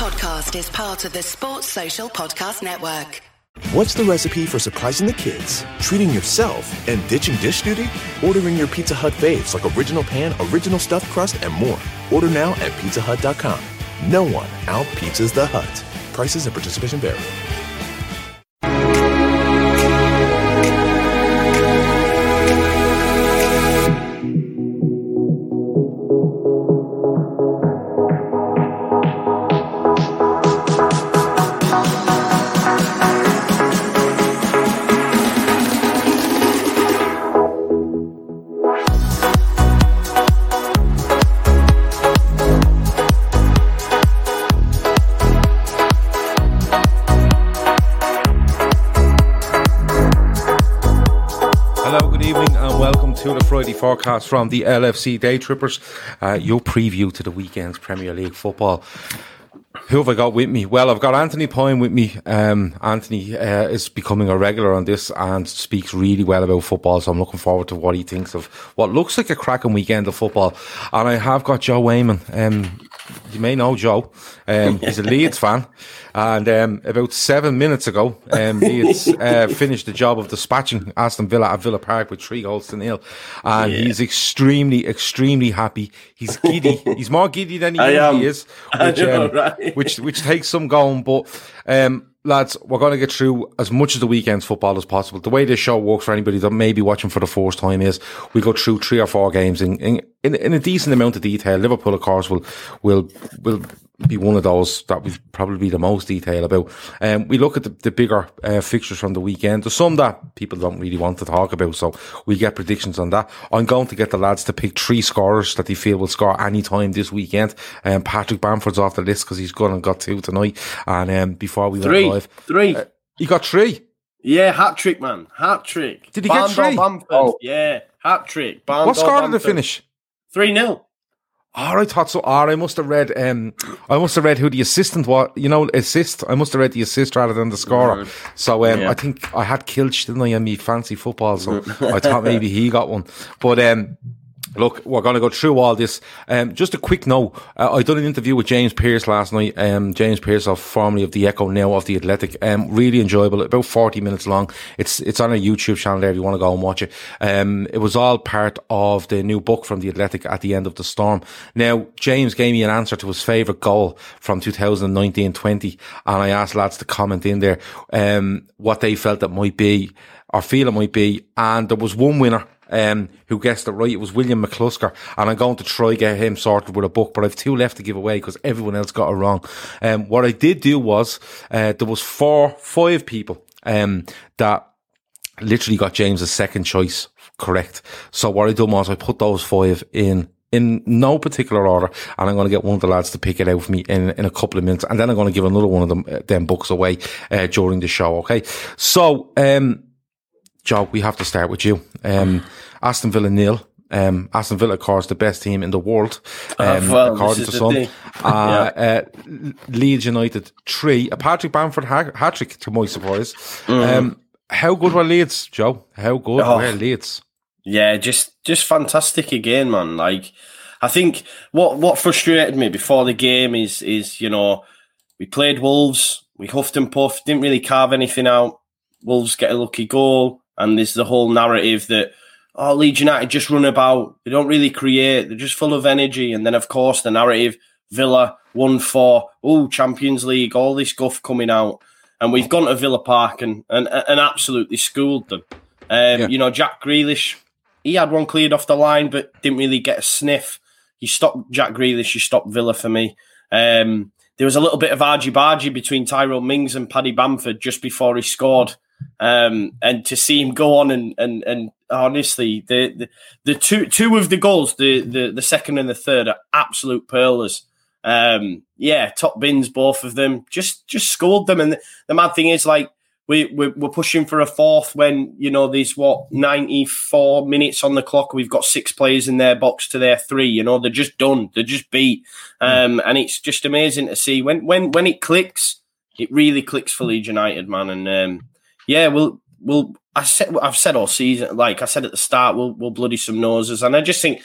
podcast is part of the Sports Social Podcast Network. What's the recipe for surprising the kids, treating yourself, and ditching dish duty? Ordering your Pizza Hut faves like original pan, original stuffed crust, and more. Order now at pizzahut.com. No one out pizzas the hut. Prices and participation vary. Forecast from the LFC Day Trippers. Uh, your preview to the weekend's Premier League football. Who have I got with me? Well, I've got Anthony Pine with me. Um, Anthony uh, is becoming a regular on this and speaks really well about football. So I'm looking forward to what he thinks of what looks like a cracking weekend of football. And I have got Joe Wayman. Um, you may know Joe. Um, he's a Leeds fan. And um, about seven minutes ago, um, Leeds uh, finished the job of dispatching Aston Villa at Villa Park with three goals to nil. And yeah. he's extremely, extremely happy. He's giddy. he's more giddy than he usually is, which, know, um, right? which, which takes some going. But um, lads, we're going to get through as much of the weekend's football as possible. The way this show works for anybody that may be watching for the first time is we go through three or four games in, in, in, a decent amount of detail. Liverpool, of course, will, will, will be one of those that we probably be the most detail about. Um, we look at the, the bigger uh, fixtures from the weekend. There's some that people don't really want to talk about, so we get predictions on that. I'm going to get the lads to pick three scorers that they feel will score any time this weekend. Um, Patrick Bamford's off the list because he's gone and got two tonight. And um, before we three, went live, three, uh, he got three. Yeah, hat trick, man, hat trick. Did he get three? Bamford. Oh. Yeah, hat trick. what score did they finish? Three 0 Oh, I thought so. Oh, I must have read. Um, I must have read who the assistant was. You know, assist. I must have read the assist rather than the scorer. So um, yeah. I think I had Klich, didn't I? In me fancy football, so I thought maybe he got one. But um, Look, we're going to go through all this. Um, just a quick note. Uh, I done an interview with James Pearce last night. Um, James Pearce, of formerly of the Echo, now of the Athletic. Um, really enjoyable. About 40 minutes long. It's, it's on our YouTube channel there if you want to go and watch it. Um, it was all part of the new book from the Athletic at the end of the storm. Now, James gave me an answer to his favourite goal from 2019-20. And I asked lads to comment in there, um, what they felt it might be or feel it might be. And there was one winner um, who guessed it right. It was William McClusker, and I'm going to try get him sorted with a book, but I've two left to give away because everyone else got it wrong. Um, what I did do was uh, there was four, five people um, that literally got James's second choice correct. So what I done was I put those five in in no particular order, and I'm going to get one of the lads to pick it out for me in, in a couple of minutes, and then I'm going to give another one of them uh, them books away uh, during the show. Okay, so um, Joe, we have to start with you. Um, Aston Villa nil. Um, Aston Villa, of course, the best team in the world, ah, um, well, according to some. Uh, yeah. uh, Leeds United three. A Patrick Bamford hat trick, to my surprise. Mm. Um, how good were Leeds, Joe? How good oh, were Leeds? Yeah, just just fantastic again, man. Like, I think what what frustrated me before the game is is you know we played Wolves, we huffed and puffed, didn't really carve anything out. Wolves get a lucky goal and there's the whole narrative that oh Leeds United just run about, they don't really create, they're just full of energy, and then of course the narrative Villa one four, oh Champions League, all this guff coming out, and we've gone to Villa Park and and, and absolutely schooled them. Um, yeah. You know Jack Grealish, he had one cleared off the line, but didn't really get a sniff. You stopped Jack Grealish, you stopped Villa for me. Um, there was a little bit of argy bargy between Tyrone Mings and Paddy Bamford just before he scored. Um, and to see him go on and and and honestly, the the, the two two of the goals, the, the the second and the third, are absolute pearlers. Um, yeah, top bins, both of them. Just just scored them, and the, the mad thing is, like we we're, we're, pushing for a fourth when you know there's what 94 minutes on the clock. We've got six players in their box to their three. You know they're just done. They're just beat, um, and it's just amazing to see when when when it clicks. It really clicks for Leeds United, man, and um, yeah, we'll we'll I said I've said all season, like I said at the start, we'll we'll bloody some noses, and I just think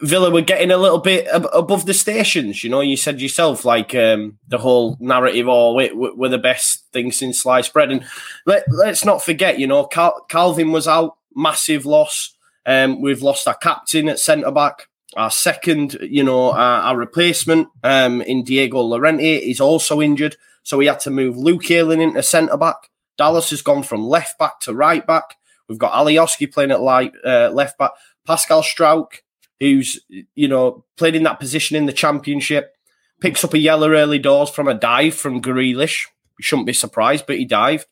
Villa were getting a little bit ab- above the stations. You know, you said yourself, like um, the whole narrative, oh, we, we're the best thing since sliced bread. And let, let's not forget, you know, Cal- Calvin was out, massive loss. Um, we've lost our captain at centre back. Our second, you know, our, our replacement um, in Diego Llorente is also injured. So we had to move Luke Ayling into centre back. Dallas has gone from left back to right back. We've got Alioski playing at light, uh, left back. Pascal Struijk, who's, you know, played in that position in the championship, picks up a yellow early doors from a dive from Grealish. You shouldn't be surprised, but he dived.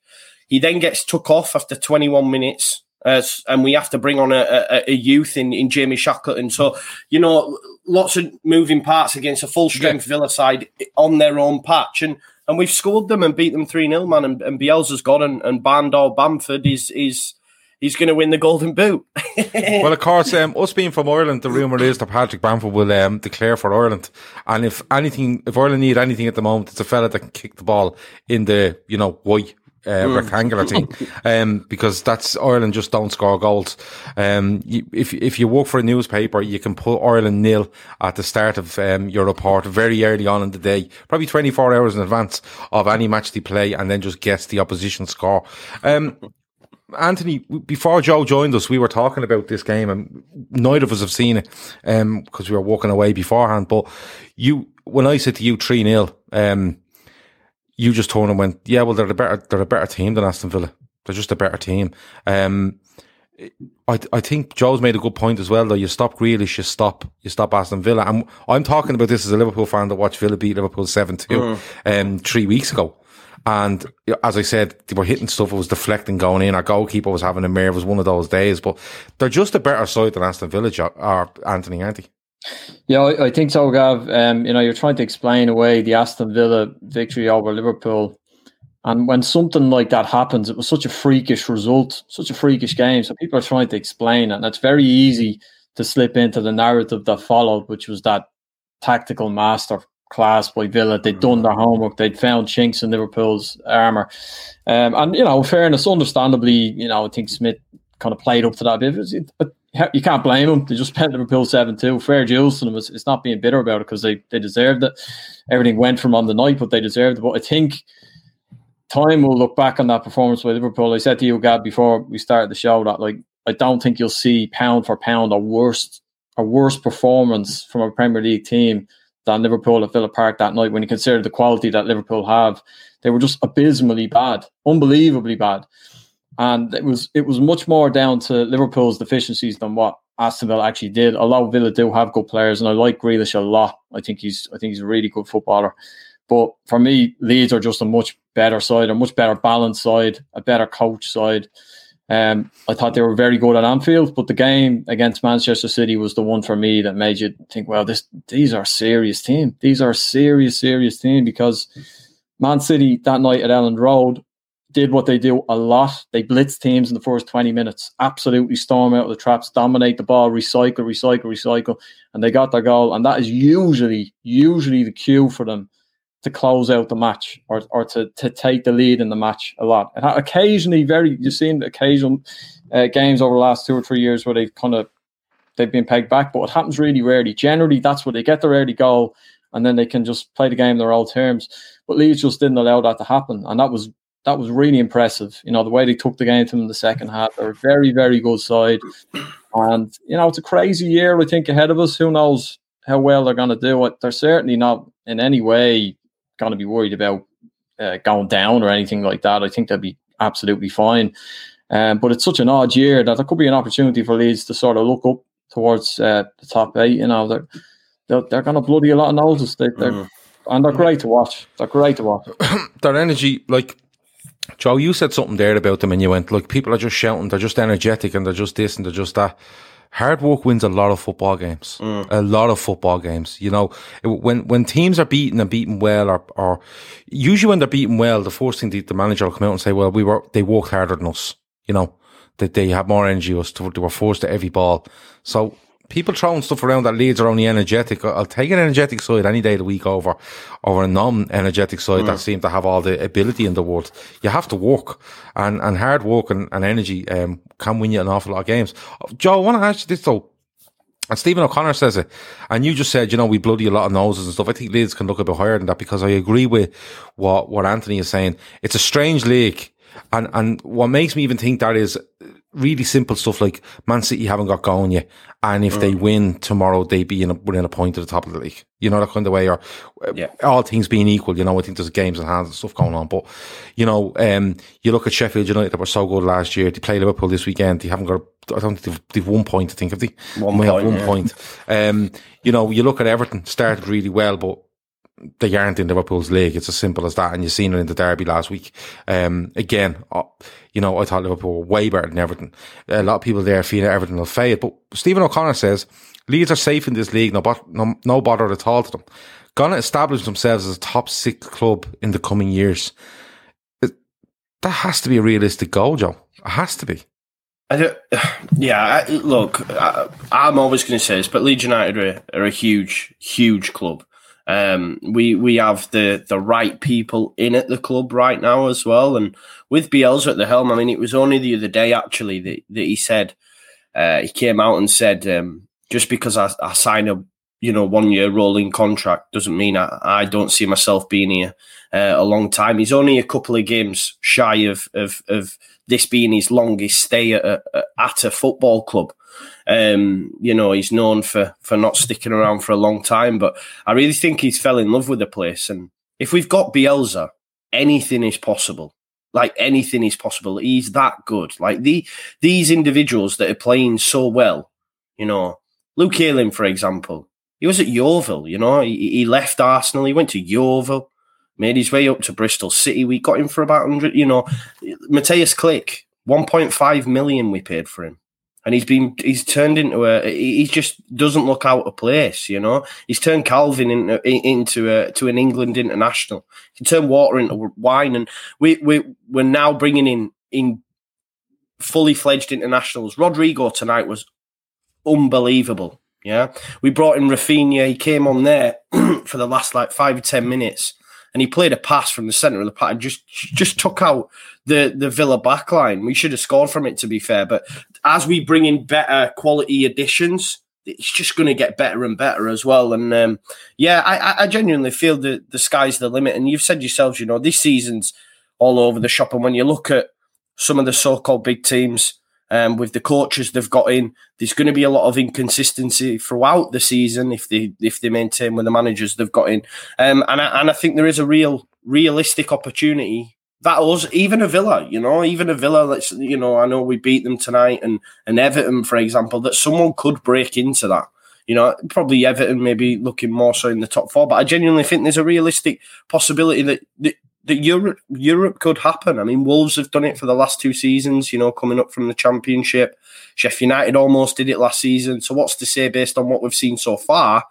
He then gets took off after 21 minutes. Uh, and we have to bring on a, a, a, youth in, in Jamie Shackleton. So, you know, lots of moving parts against a full strength yeah. Villa side on their own patch. And and we've scored them and beat them 3 0, man. And, and Bielsa's gone, and, and Bandor Bamford is, is he's going to win the Golden Boot. well, of course, um, us being from Ireland, the rumour is that Patrick Bamford will um, declare for Ireland. And if anything, if Ireland need anything at the moment, it's a fella that can kick the ball in the, you know, white uh, mm. rectangular thing, um, because that's Ireland just don't score goals. Um, you, if if you work for a newspaper, you can put Ireland nil at the start of um, your report very early on in the day, probably 24 hours in advance of any match they play, and then just guess the opposition score. Um, Anthony, before Joe joined us, we were talking about this game, and neither of us have seen it um because um, we were walking away beforehand. But you, when I said to you three 0 um, you just turned and went, yeah, well, they're a better, they're a better team than Aston Villa. They're just a better team. Um, I, I think Joe's made a good point as well, though. You stop Grealish, you stop, you stop Aston Villa. And I'm talking about this as a Liverpool fan that watched Villa beat Liverpool 7 2, mm. um, three weeks ago. And as I said, they were hitting stuff, it was deflecting going in. Our goalkeeper was having a mare. It was one of those days, but they're just a better side than Aston Villa or Anthony Anthony. Yeah, I, think so, Gav. Um, you know, you're trying to explain away the Aston Villa victory over Liverpool. And when something like that happens, it was such a freakish result, such a freakish game. So people are trying to explain it. And it's very easy to slip into the narrative that followed, which was that tactical master class by Villa. They'd done their homework. They'd found chinks in Liverpool's armour. Um, and, you know, fairness, understandably, you know, I think Smith kind of played up to that bit. But you can't blame them. They just spent Liverpool 7 2. Fair dues to them. It's, it's not being bitter about it because they, they deserved it. Everything went from on the night, but they deserved it. But I think time will look back on that performance by Liverpool. I said to you, Gab, before we started the show that like I don't think you'll see pound for pound a worst a worst performance from a Premier League team than Liverpool at Villa Park that night when you consider the quality that Liverpool have. They were just abysmally bad, unbelievably bad and it was it was much more down to Liverpool's deficiencies than what Aston Villa actually did. Although Villa do have good players, and I like Grealish a lot. I think he's I think he's a really good footballer. But for me, Leeds are just a much better side, a much better balanced side, a better coach side. Um, I thought they were very good at Anfield, but the game against Manchester City was the one for me that made you think, well, this these are a serious team. These are a serious, serious team because Man City that night at Elland Road did what they do a lot. They blitz teams in the first 20 minutes, absolutely storm out of the traps, dominate the ball, recycle, recycle, recycle, and they got their goal. And that is usually, usually the cue for them to close out the match or, or to, to take the lead in the match a lot. And occasionally, very, you've seen occasional uh, games over the last two or three years where they've kind of they've been pegged back, but it happens really rarely. Generally, that's where they get their early goal and then they can just play the game their old terms. But Leeds just didn't allow that to happen, and that was that was really impressive. You know, the way they took the game to them in the second half. They're a very, very good side. And, you know, it's a crazy year, I think, ahead of us. Who knows how well they're going to do it? They're certainly not in any way going to be worried about uh, going down or anything like that. I think they'll be absolutely fine. Um, but it's such an odd year that there could be an opportunity for Leeds to sort of look up towards uh, the top eight. You know, they're, they're, they're going to bloody a lot of noses. They, are mm. And they're great to watch. They're great to watch. Their energy, like, Joe, you said something there about them and you went, look, people are just shouting, they're just energetic and they're just this and they're just that. Hard work wins a lot of football games. Mm. A lot of football games. You know, when, when teams are beaten and beaten well or, or usually when they're beaten well, the first thing the, the manager will come out and say, well, we were, they worked harder than us. You know, that they, they had more energy us. They were forced to every ball. So people throwing stuff around that Leeds are only energetic. I'll take an energetic side any day of the week over over a non-energetic side mm. that seem to have all the ability in the world. You have to work, and and hard work and, and energy um, can win you an awful lot of games. Joe, I want to ask you this though. And Stephen O'Connor says it. And you just said, you know, we bloody a lot of noses and stuff. I think Leeds can look a bit higher than that because I agree with what, what Anthony is saying. It's a strange league. And, and what makes me even think that is really simple stuff like Man City haven't got going yet. And if mm. they win tomorrow, they be in a, within a point of the top of the league. You know, that kind of way, or yeah. all things being equal, you know, I think there's games in hands and stuff going on. But, you know, um, you look at Sheffield United that were so good last year. They play Liverpool this weekend. They haven't got, a, I don't think they've, they've one point, I think, have they? One point. one yeah. point. Um, you know, you look at Everton, started really well, but they aren't in Liverpool's league. It's as simple as that. And you've seen it in the derby last week. Um, again, uh, you know, I thought Liverpool were way better than Everton. A lot of people there feel Everton will fail. But Stephen O'Connor says Leeds are safe in this league. No, no, no bother at all to them. Gonna establish themselves as a top six club in the coming years. That has to be a realistic goal, Joe. It has to be. I yeah, I, look, I, am always going to say this, but Leeds United are, are a huge, huge club. Um, we we have the the right people in at the club right now as well, and with Bielsa at the helm. I mean, it was only the other day actually that, that he said uh, he came out and said um, just because I, I sign a you know one year rolling contract doesn't mean I, I don't see myself being here uh, a long time. He's only a couple of games shy of of, of this being his longest stay at at a football club. Um, you know, he's known for for not sticking around for a long time, but I really think he's fell in love with the place. And if we've got Bielsa, anything is possible. Like anything is possible. He's that good. Like the these individuals that are playing so well, you know, Luke Ayling, for example, he was at Yeovil. You know, he, he left Arsenal, he went to Yeovil, made his way up to Bristol City. We got him for about hundred. You know, one point five million we paid for him and he's been he's turned into a he just doesn't look out of place you know? He's turned calvin into into a, to an England international. He turned water into wine. And we we we're now bringing in in fully fledged internationals. Rodrigo tonight was unbelievable yeah? We brought in Raphinha. He came on there for the last like 5 or 10 minutes. And he played a pass from the centre of the and just just took out the the Villa backline. We should have scored from it, to be fair. But as we bring in better quality additions, it's just going to get better and better as well. And um, yeah, I, I genuinely feel that the sky's the limit. And you've said yourselves, you know, this season's all over the shop. And when you look at some of the so-called big teams, um, with the coaches they've got in, there's going to be a lot of inconsistency throughout the season if they if they maintain with the managers they've got in. Um, and I, and I think there is a real realistic opportunity that us, even a Villa, you know, even a Villa. Let's, you know, I know we beat them tonight, and and Everton, for example, that someone could break into that. You know, probably Everton maybe looking more so in the top four, but I genuinely think there's a realistic possibility that, that that Europe Europe could happen. I mean, Wolves have done it for the last two seasons. You know, coming up from the Championship, Sheffield United almost did it last season. So, what's to say based on what we've seen so far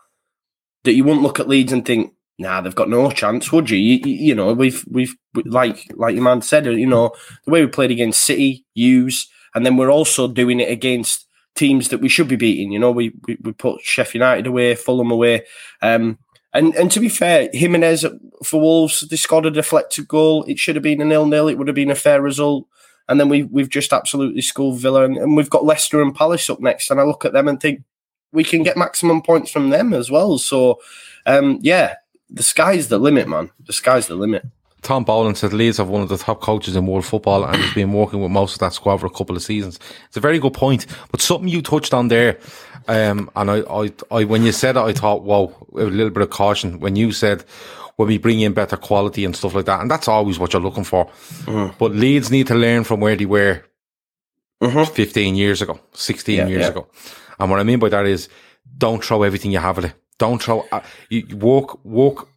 that you wouldn't look at Leeds and think, nah, they've got no chance, would you? You, you know, we've we've like like your man said, you know, the way we played against City, use, and then we're also doing it against teams that we should be beating. You know, we we, we put Sheffield United away, Fulham away. Um, and and to be fair, Jimenez for Wolves, they scored a deflected goal. It should have been a nil nil. It would have been a fair result. And then we we've just absolutely schooled Villa, and, and we've got Leicester and Palace up next. And I look at them and think we can get maximum points from them as well. So, um, yeah, the sky's the limit, man. The sky's the limit. Tom Boland said Leeds have one of the top coaches in world football and he's been working with most of that squad for a couple of seasons. It's a very good point. But something you touched on there, um, and I, I, I, when you said it, I thought, whoa, a little bit of caution. When you said, when we bring in better quality and stuff like that, and that's always what you're looking for. Mm. But Leeds need to learn from where they were mm-hmm. 15 years ago, 16 yeah, years yeah. ago. And what I mean by that is, don't throw everything you have at it. Don't throw, uh, you walk, walk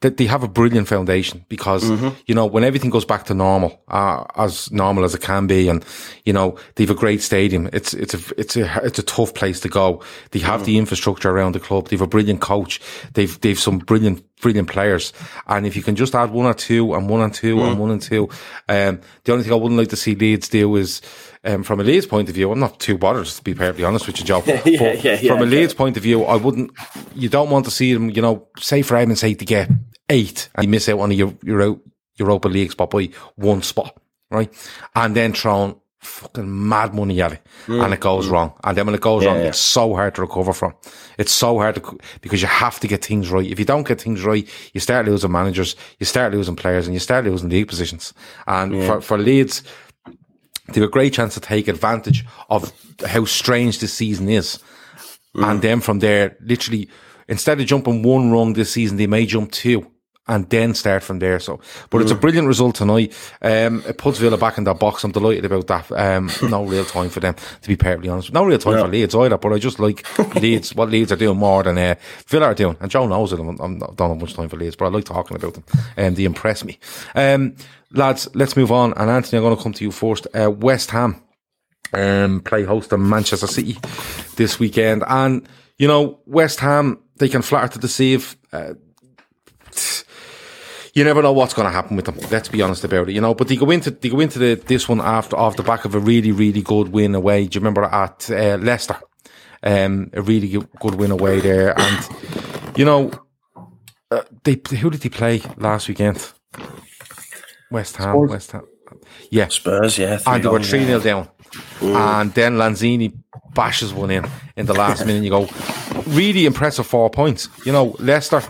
that they have a brilliant foundation because mm-hmm. you know when everything goes back to normal, uh, as normal as it can be, and you know they have a great stadium. It's it's a it's a it's a tough place to go. They have mm-hmm. the infrastructure around the club. They have a brilliant coach. They've they've some brilliant brilliant players. And if you can just add one or two and one and 2 mm. and one and two, um, the only thing I wouldn't like to see Leeds do is um, from a Leeds point of view, I'm not too bothered to be perfectly honest with you, Joe. yeah, yeah, yeah, from a Leeds point of view, I wouldn't. You don't want to see them, you know, say for argument's sake, to get eight and you miss out on your Euro, Europa League spot by one spot, right? And then thrown fucking mad money at it mm. and it goes mm. wrong. And then when it goes yeah, wrong, yeah. it's so hard to recover from. It's so hard to, because you have to get things right. If you don't get things right, you start losing managers, you start losing players and you start losing league positions. And yeah. for, for Leeds, they have a great chance to take advantage of how strange this season is. Mm. And then from there, literally, instead of jumping one rung this season, they may jump two and then start from there. So, but mm. it's a mm. brilliant result tonight. Um, it puts Villa back in that box. I'm delighted about that. Um, no real time for them, to be perfectly honest. No real time for Leeds either, but I just like Leeds, what Leeds are doing more than uh, Villa are doing. And Joe knows it. I'm, I'm, I don't have much time for Leeds, but I like talking about them. And um, they impress me. Um, lads, let's move on. And Anthony, I'm going to come to you first. Uh, West Ham, um, play host to Manchester City this weekend. And, you know, West Ham, they can flatter to deceive. Uh, you never know what's going to happen with them. Let's be honest about it, you know. But they go into they go into the, this one after off the back of a really really good win away. Do you remember at uh, Leicester? Um, a really good win away there, and you know, uh, they who did they play last weekend? West Ham. Spurs. West Ham. Yeah, Spurs. Yeah, and they were three 0 down, Ooh. and then Lanzini bashes one in in the last minute. You go, really impressive four points. You know, Leicester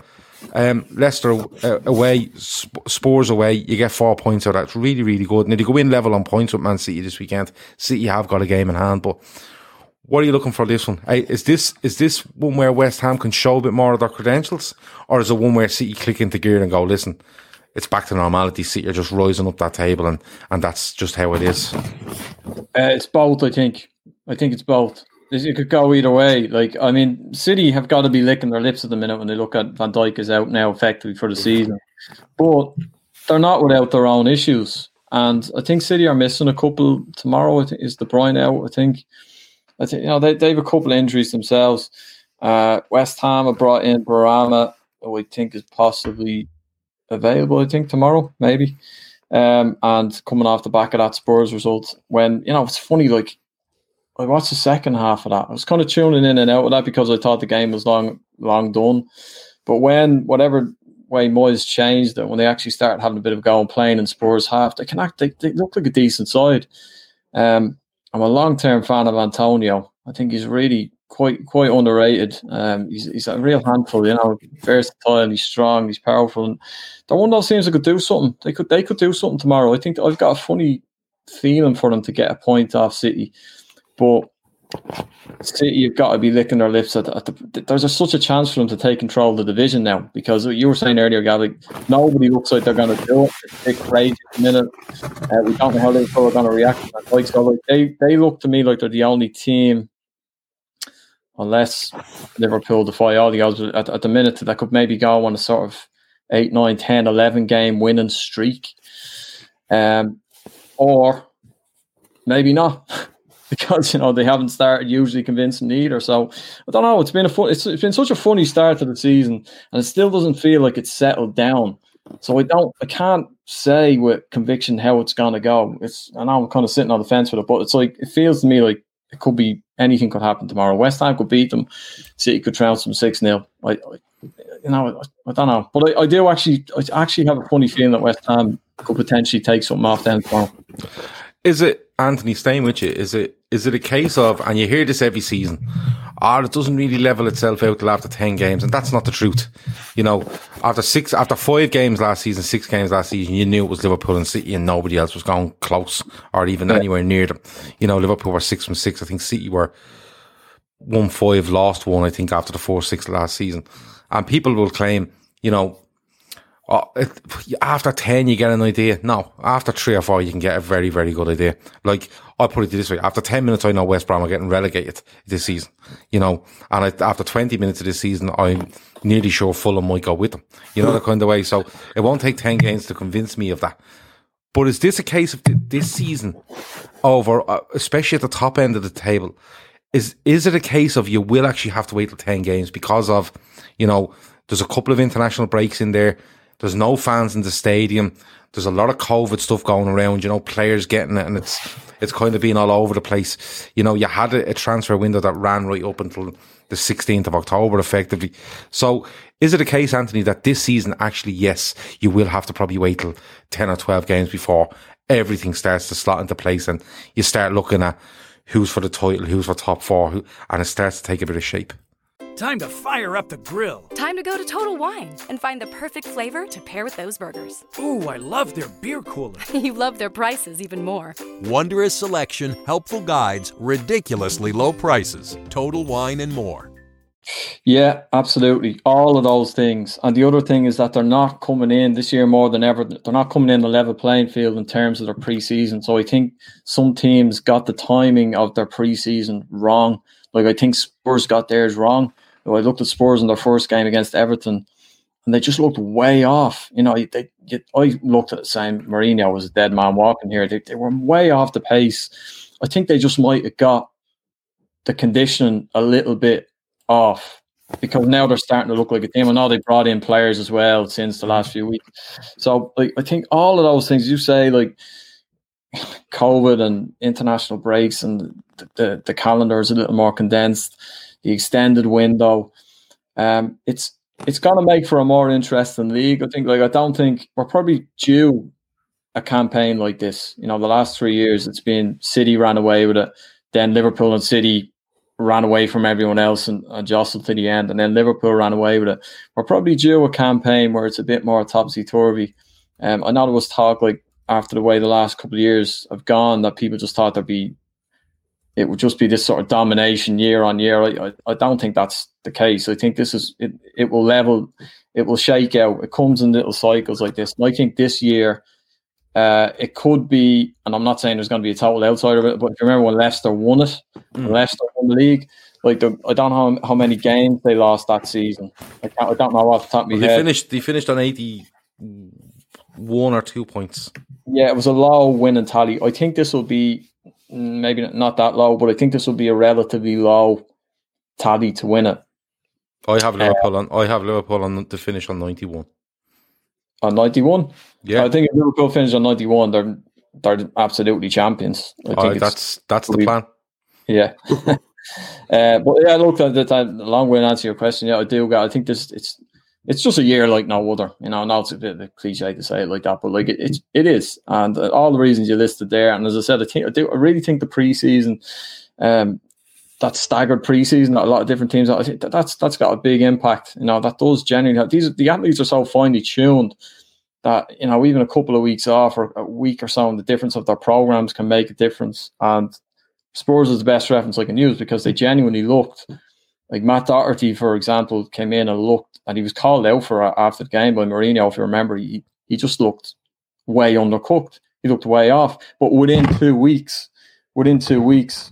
um, Leicester uh, away, Spurs away, you get four points out. That's really, really good. If you go in level on points with Man City this weekend, City have got a game in hand. But what are you looking for this one? Is this is this one where West Ham can show a bit more of their credentials, or is it one where City click into gear and go, listen, it's back to normality. City are just rising up that table, and and that's just how it is. Uh, it's both. I think. I think it's both. It could go either way. Like, I mean, City have got to be licking their lips at the minute when they look at Van Dijk is out now effectively for the season. But they're not without their own issues. And I think City are missing a couple tomorrow. I think is De Bruyne out. I think. I think you know they, they have a couple of injuries themselves. Uh, West Ham have brought in Benrahma, who I think is possibly available. I think tomorrow, maybe. Um, and coming off the back of that Spurs result, when you know it's funny, like I watched the second half of that. I was kind of tuning in and out of that because I thought the game was long, long done. But when whatever way Moyes changed it, when they actually started having a bit of go and playing in Spurs half, they can act. They, they look like a decent side. Um, I'm a long term fan of Antonio. I think he's really quite quite underrated. Um, he's, he's a real handful, you know, versatile. He's strong. He's powerful. And they're one of those could do something. They could they could do something tomorrow. I think I've got a funny feeling for them to get a point off City. But City, you've got to be licking their lips at, the, at the, there's a, such a chance for them to take control of the division now because you were saying earlier, Gabby, nobody looks like they're going to do it. It's crazy at the minute. Uh, we don't know how Liverpool are going to react to. Like, so like they, they look to me like they're the only team, unless Liverpool defy all the odds at, at the minute, that could maybe go on a sort of 8, 9, 10, 11 game winning streak. Um, or maybe not. because you know they haven't started usually convincing either. So I don't know. It's been a fun, it's, it's been such a funny start to the season, and it still doesn't feel like it's settled down. So I don't, I can't say with conviction how it's gonna go. It's I know I'm kind of sitting on the fence with it, but it's like it feels to me like it could be anything could happen tomorrow. West Ham could beat them, City could trounce them six 0 I, I, you know, I, I, don't know, but I, I do actually, I actually have a funny feeling that West Ham could potentially take something off them tomorrow. Is it Anthony staying with you? Is it is it a case of, and you hear this every season, or it doesn't really level itself out till after 10 games, and that's not the truth. You know, after six, after five games last season, six games last season, you knew it was Liverpool and City and nobody else was going close or even yeah. anywhere near them. You know, Liverpool were six from six. I think City were one five, lost one, I think, after the four six last season. And people will claim, you know, Oh, it, after 10, you get an idea. No, after three or four, you can get a very, very good idea. Like, I'll put it this way. After 10 minutes, I know West Brom are getting relegated this season, you know, and I, after 20 minutes of this season, I'm nearly sure Fulham might go with them, you know, the kind of way. So it won't take 10 games to convince me of that. But is this a case of this season over, uh, especially at the top end of the table? Is, is it a case of you will actually have to wait till 10 games because of, you know, there's a couple of international breaks in there there's no fans in the stadium. There's a lot of COVID stuff going around, you know, players getting it and it's, it's kind of being all over the place. You know, you had a, a transfer window that ran right up until the 16th of October, effectively. So is it a case, Anthony, that this season actually, yes, you will have to probably wait till 10 or 12 games before everything starts to slot into place and you start looking at who's for the title, who's for top four, who, and it starts to take a bit of shape. Time to fire up the grill. Time to go to Total Wine and find the perfect flavor to pair with those burgers. Ooh, I love their beer cooler. you love their prices even more. Wondrous selection, helpful guides, ridiculously low prices. Total Wine and more. Yeah, absolutely. All of those things. And the other thing is that they're not coming in this year more than ever. They're not coming in the level playing field in terms of their preseason. So I think some teams got the timing of their preseason wrong. Like I think Spurs got theirs wrong. I looked at Spurs in their first game against Everton and they just looked way off. You know, they, they I looked at saying Mourinho was a dead man walking here. They, they were way off the pace. I think they just might have got the condition a little bit off because now they're starting to look like a team. I know they brought in players as well since the last few weeks. So like I think all of those things you say like COVID and international breaks and the, the, the calendar is a little more condensed, the extended window. Um, it's it's going to make for a more interesting league. I think. Like I don't think we're probably due a campaign like this. You know, the last three years it's been City ran away with it, then Liverpool and City ran away from everyone else and, and jostled to the end, and then Liverpool ran away with it. We're probably due a campaign where it's a bit more topsy turvy. Um, I know there was talk like after the way the last couple of years have gone that people just thought there'd be it would just be this sort of domination year on year. I, I, don't think that's the case. I think this is it. It will level. It will shake out. It comes in little cycles like this. And I think this year uh, it could be, and I'm not saying there's going to be a total outsider it, but if you remember when Leicester won it, mm. Leicester won the league, like the, I don't know how, how many games they lost that season. I, I don't know off the top of my they head. Finished, they finished on 81 or two points. Yeah, it was a low winning tally. I think this will be maybe not that low, but I think this will be a relatively low tally to win it. I have Liverpool uh, on. I have Liverpool on to finish on 91 on 91. Yeah. I think if Liverpool finish on 91, they're they're absolutely champions. I think that's that's the plan. Yeah. uh, but yeah, look, at the long way to answer your question. Yeah, I do. Got I think this it's it's just a year like no other. You know, now it's a bit of a cliche to say it like that, but like it, it's it is, and all the reasons you listed there. And as I said, I think I do. I really think the preseason, um, that staggered preseason a lot of different teams. I think that that's that's got a big impact. You know, that does genuinely have, these the athletes are so finely tuned that you know even a couple of weeks off or a week or so, and the difference of their programs can make a difference. And Spurs is the best reference I can use because they genuinely looked like Matt Doherty, for example, came in and looked, and he was called out for after the game by Mourinho. If you remember, he he just looked way undercooked. He looked way off. But within two weeks, within two weeks,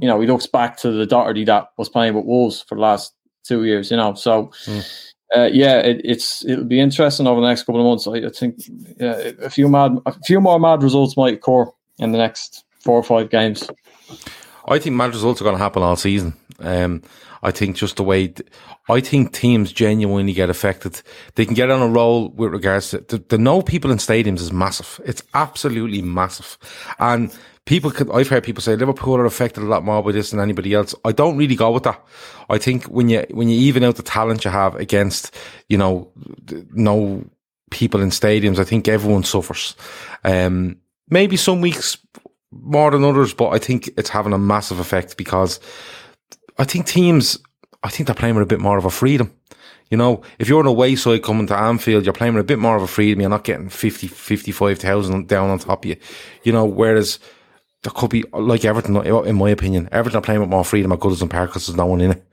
you know, he looks back to the Doherty that was playing with Wolves for the last two years, you know. So, mm. uh, yeah, it, it's it'll be interesting over the next couple of months. I, I think yeah, a few mad, a few more mad results might occur in the next four or five games. I think mad results are going to happen all season. Um, I think just the way I think teams genuinely get affected. They can get on a roll with regards to the, the no people in stadiums is massive. It's absolutely massive, and people could, I've heard people say Liverpool are affected a lot more by this than anybody else. I don't really go with that. I think when you, when you even out the talent you have against, you know, no people in stadiums, I think everyone suffers. Um, maybe some weeks more than others, but I think it's having a massive effect because I think teams, I think they're playing with a bit more of a freedom. You know, if you're on a away side coming to Anfield, you're playing with a bit more of a freedom. You're not getting 50, 55,000 down on top of you. You know, whereas there could be like Everton, in my opinion, Everton are playing with more freedom at Goodison Park because there's no one in it.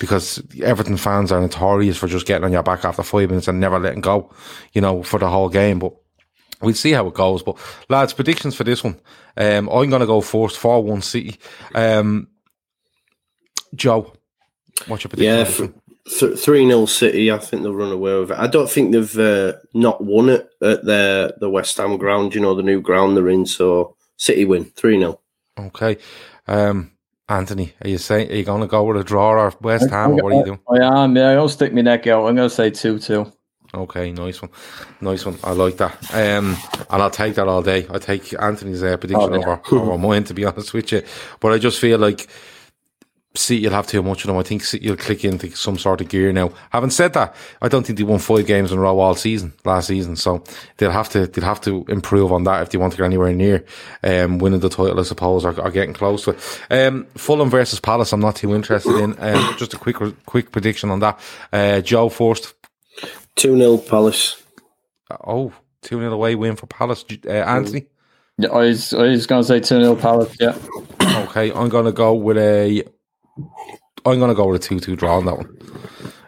Because Everton fans are notorious for just getting on your back after five minutes and never letting go, you know, for the whole game. But we'll see how it goes. But lads, predictions for this one. Um, I'm going to go first for one City. Um, Joe, what's your prediction? Yeah, three 0 City. I think they'll run away with it. I don't think they've uh, not won it at their the West Ham ground. You know the new ground they're in. So City win 3 0. Okay. Um, Anthony, are you saying are you going to go with a draw or West Ham? Or what are you doing? I am. Yeah, I'll stick my neck out. I'm going to say two two. Okay, nice one, nice one. I like that. Um, and I'll take that all day. I take Anthony's uh, prediction oh, yeah. over over mine, to be honest with you. But I just feel like City will have too much of them. I think City will click into some sort of gear now. Having said that, I don't think they won five games in a row all season last season, so they'll have to they'll have to improve on that if they want to get anywhere near um, winning the title, I suppose, or, or getting close to it. Um, Fulham versus Palace, I'm not too interested in. Um, just a quick quick prediction on that. Uh, Joe first. Two 0 Palace. Oh, 2 0 away win for Palace. Uh, Anthony. Yeah, I was, I was going to say 2 0 Palace, yeah. Okay, I'm going to go with a I'm going to go with a 2 2 draw on that one.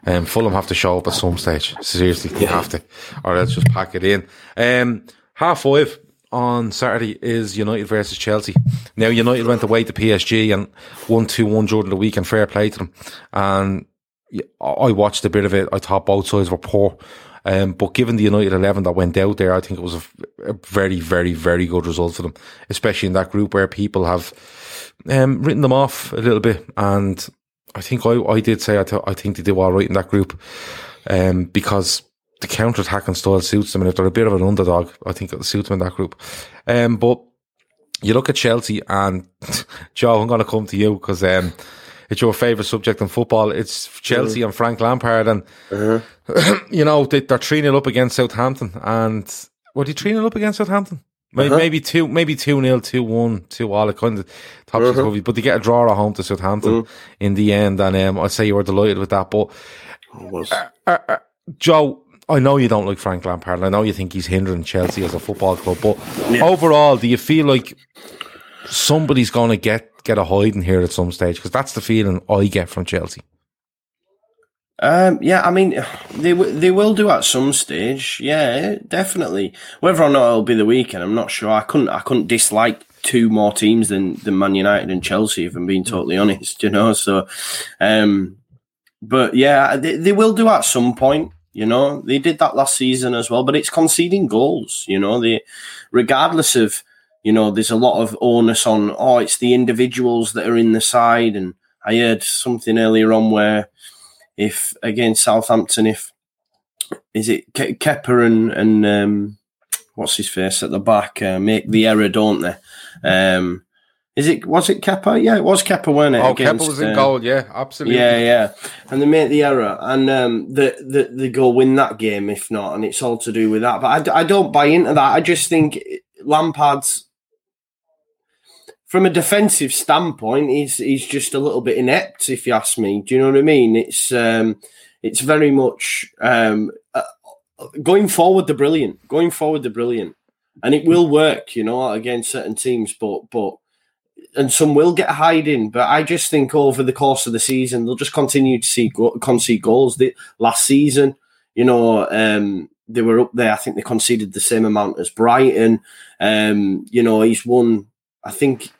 Um, Fulham have to show up at some stage. Seriously, they have to. Or let's just pack it in. Um, half five on Saturday is United versus Chelsea. Now, United went away to PSG and won 2 1 during the week, and fair play to them. And I watched a bit of it. I thought both sides were poor. Um, but given the United 11 that went out there, I think it was a, a, very, very, very good result for them, especially in that group where people have um, written them off a little bit. And I think I, I did say I, th- I think they do all right in that group um, because the counter attacking style suits them. And if they're a bit of an underdog, I think it suits them in that group. Um, but you look at Chelsea and Joe, I'm going to come to you because um, it's your favourite subject in football. It's Chelsea mm. and Frank Lampard. And, uh-huh. you know, they, are 3 0 up against Southampton. And were they 3 0 up against Southampton? Maybe, uh-huh. maybe two, maybe two nil, two one, two all. It kind of topsy uh-huh. but they get a draw at home to Southampton uh-huh. in the end, and um, I'd say you were delighted with that. But uh, uh, uh, Joe, I know you don't like Frank Lampard. I know you think he's hindering Chelsea as a football club, but yeah. overall, do you feel like somebody's going to get get a hiding here at some stage? Because that's the feeling I get from Chelsea. Um, yeah, I mean, they they will do at some stage. Yeah, definitely. Whether or not it'll be the weekend, I'm not sure. I couldn't I couldn't dislike two more teams than than Man United and Chelsea, if I'm being totally honest. You know, so, um, but yeah, they, they will do at some point. You know, they did that last season as well, but it's conceding goals. You know, they regardless of you know, there's a lot of onus on. Oh, it's the individuals that are in the side, and I heard something earlier on where if against Southampton, if is it Ke- Kepa and and um, what's his face at the back uh, make the error, don't they? Um, is it was it Kepa? Yeah, it was Kepa, weren't it? Oh, against, Kepa was in uh, goal. Yeah, absolutely. Yeah, yeah. And they make the error, and um, the, the the go win that game if not, and it's all to do with that. But I, I don't buy into that. I just think Lampard's from a defensive standpoint, he's he's just a little bit inept, if you ask me. Do you know what I mean? It's um, it's very much um, uh, going forward. The brilliant, going forward. The brilliant, and it will work, you know, against certain teams. But but and some will get hiding. But I just think over the course of the season, they'll just continue to see go- concede goals. The last season, you know, um, they were up there. I think they conceded the same amount as Brighton. Um, you know, he's won. I think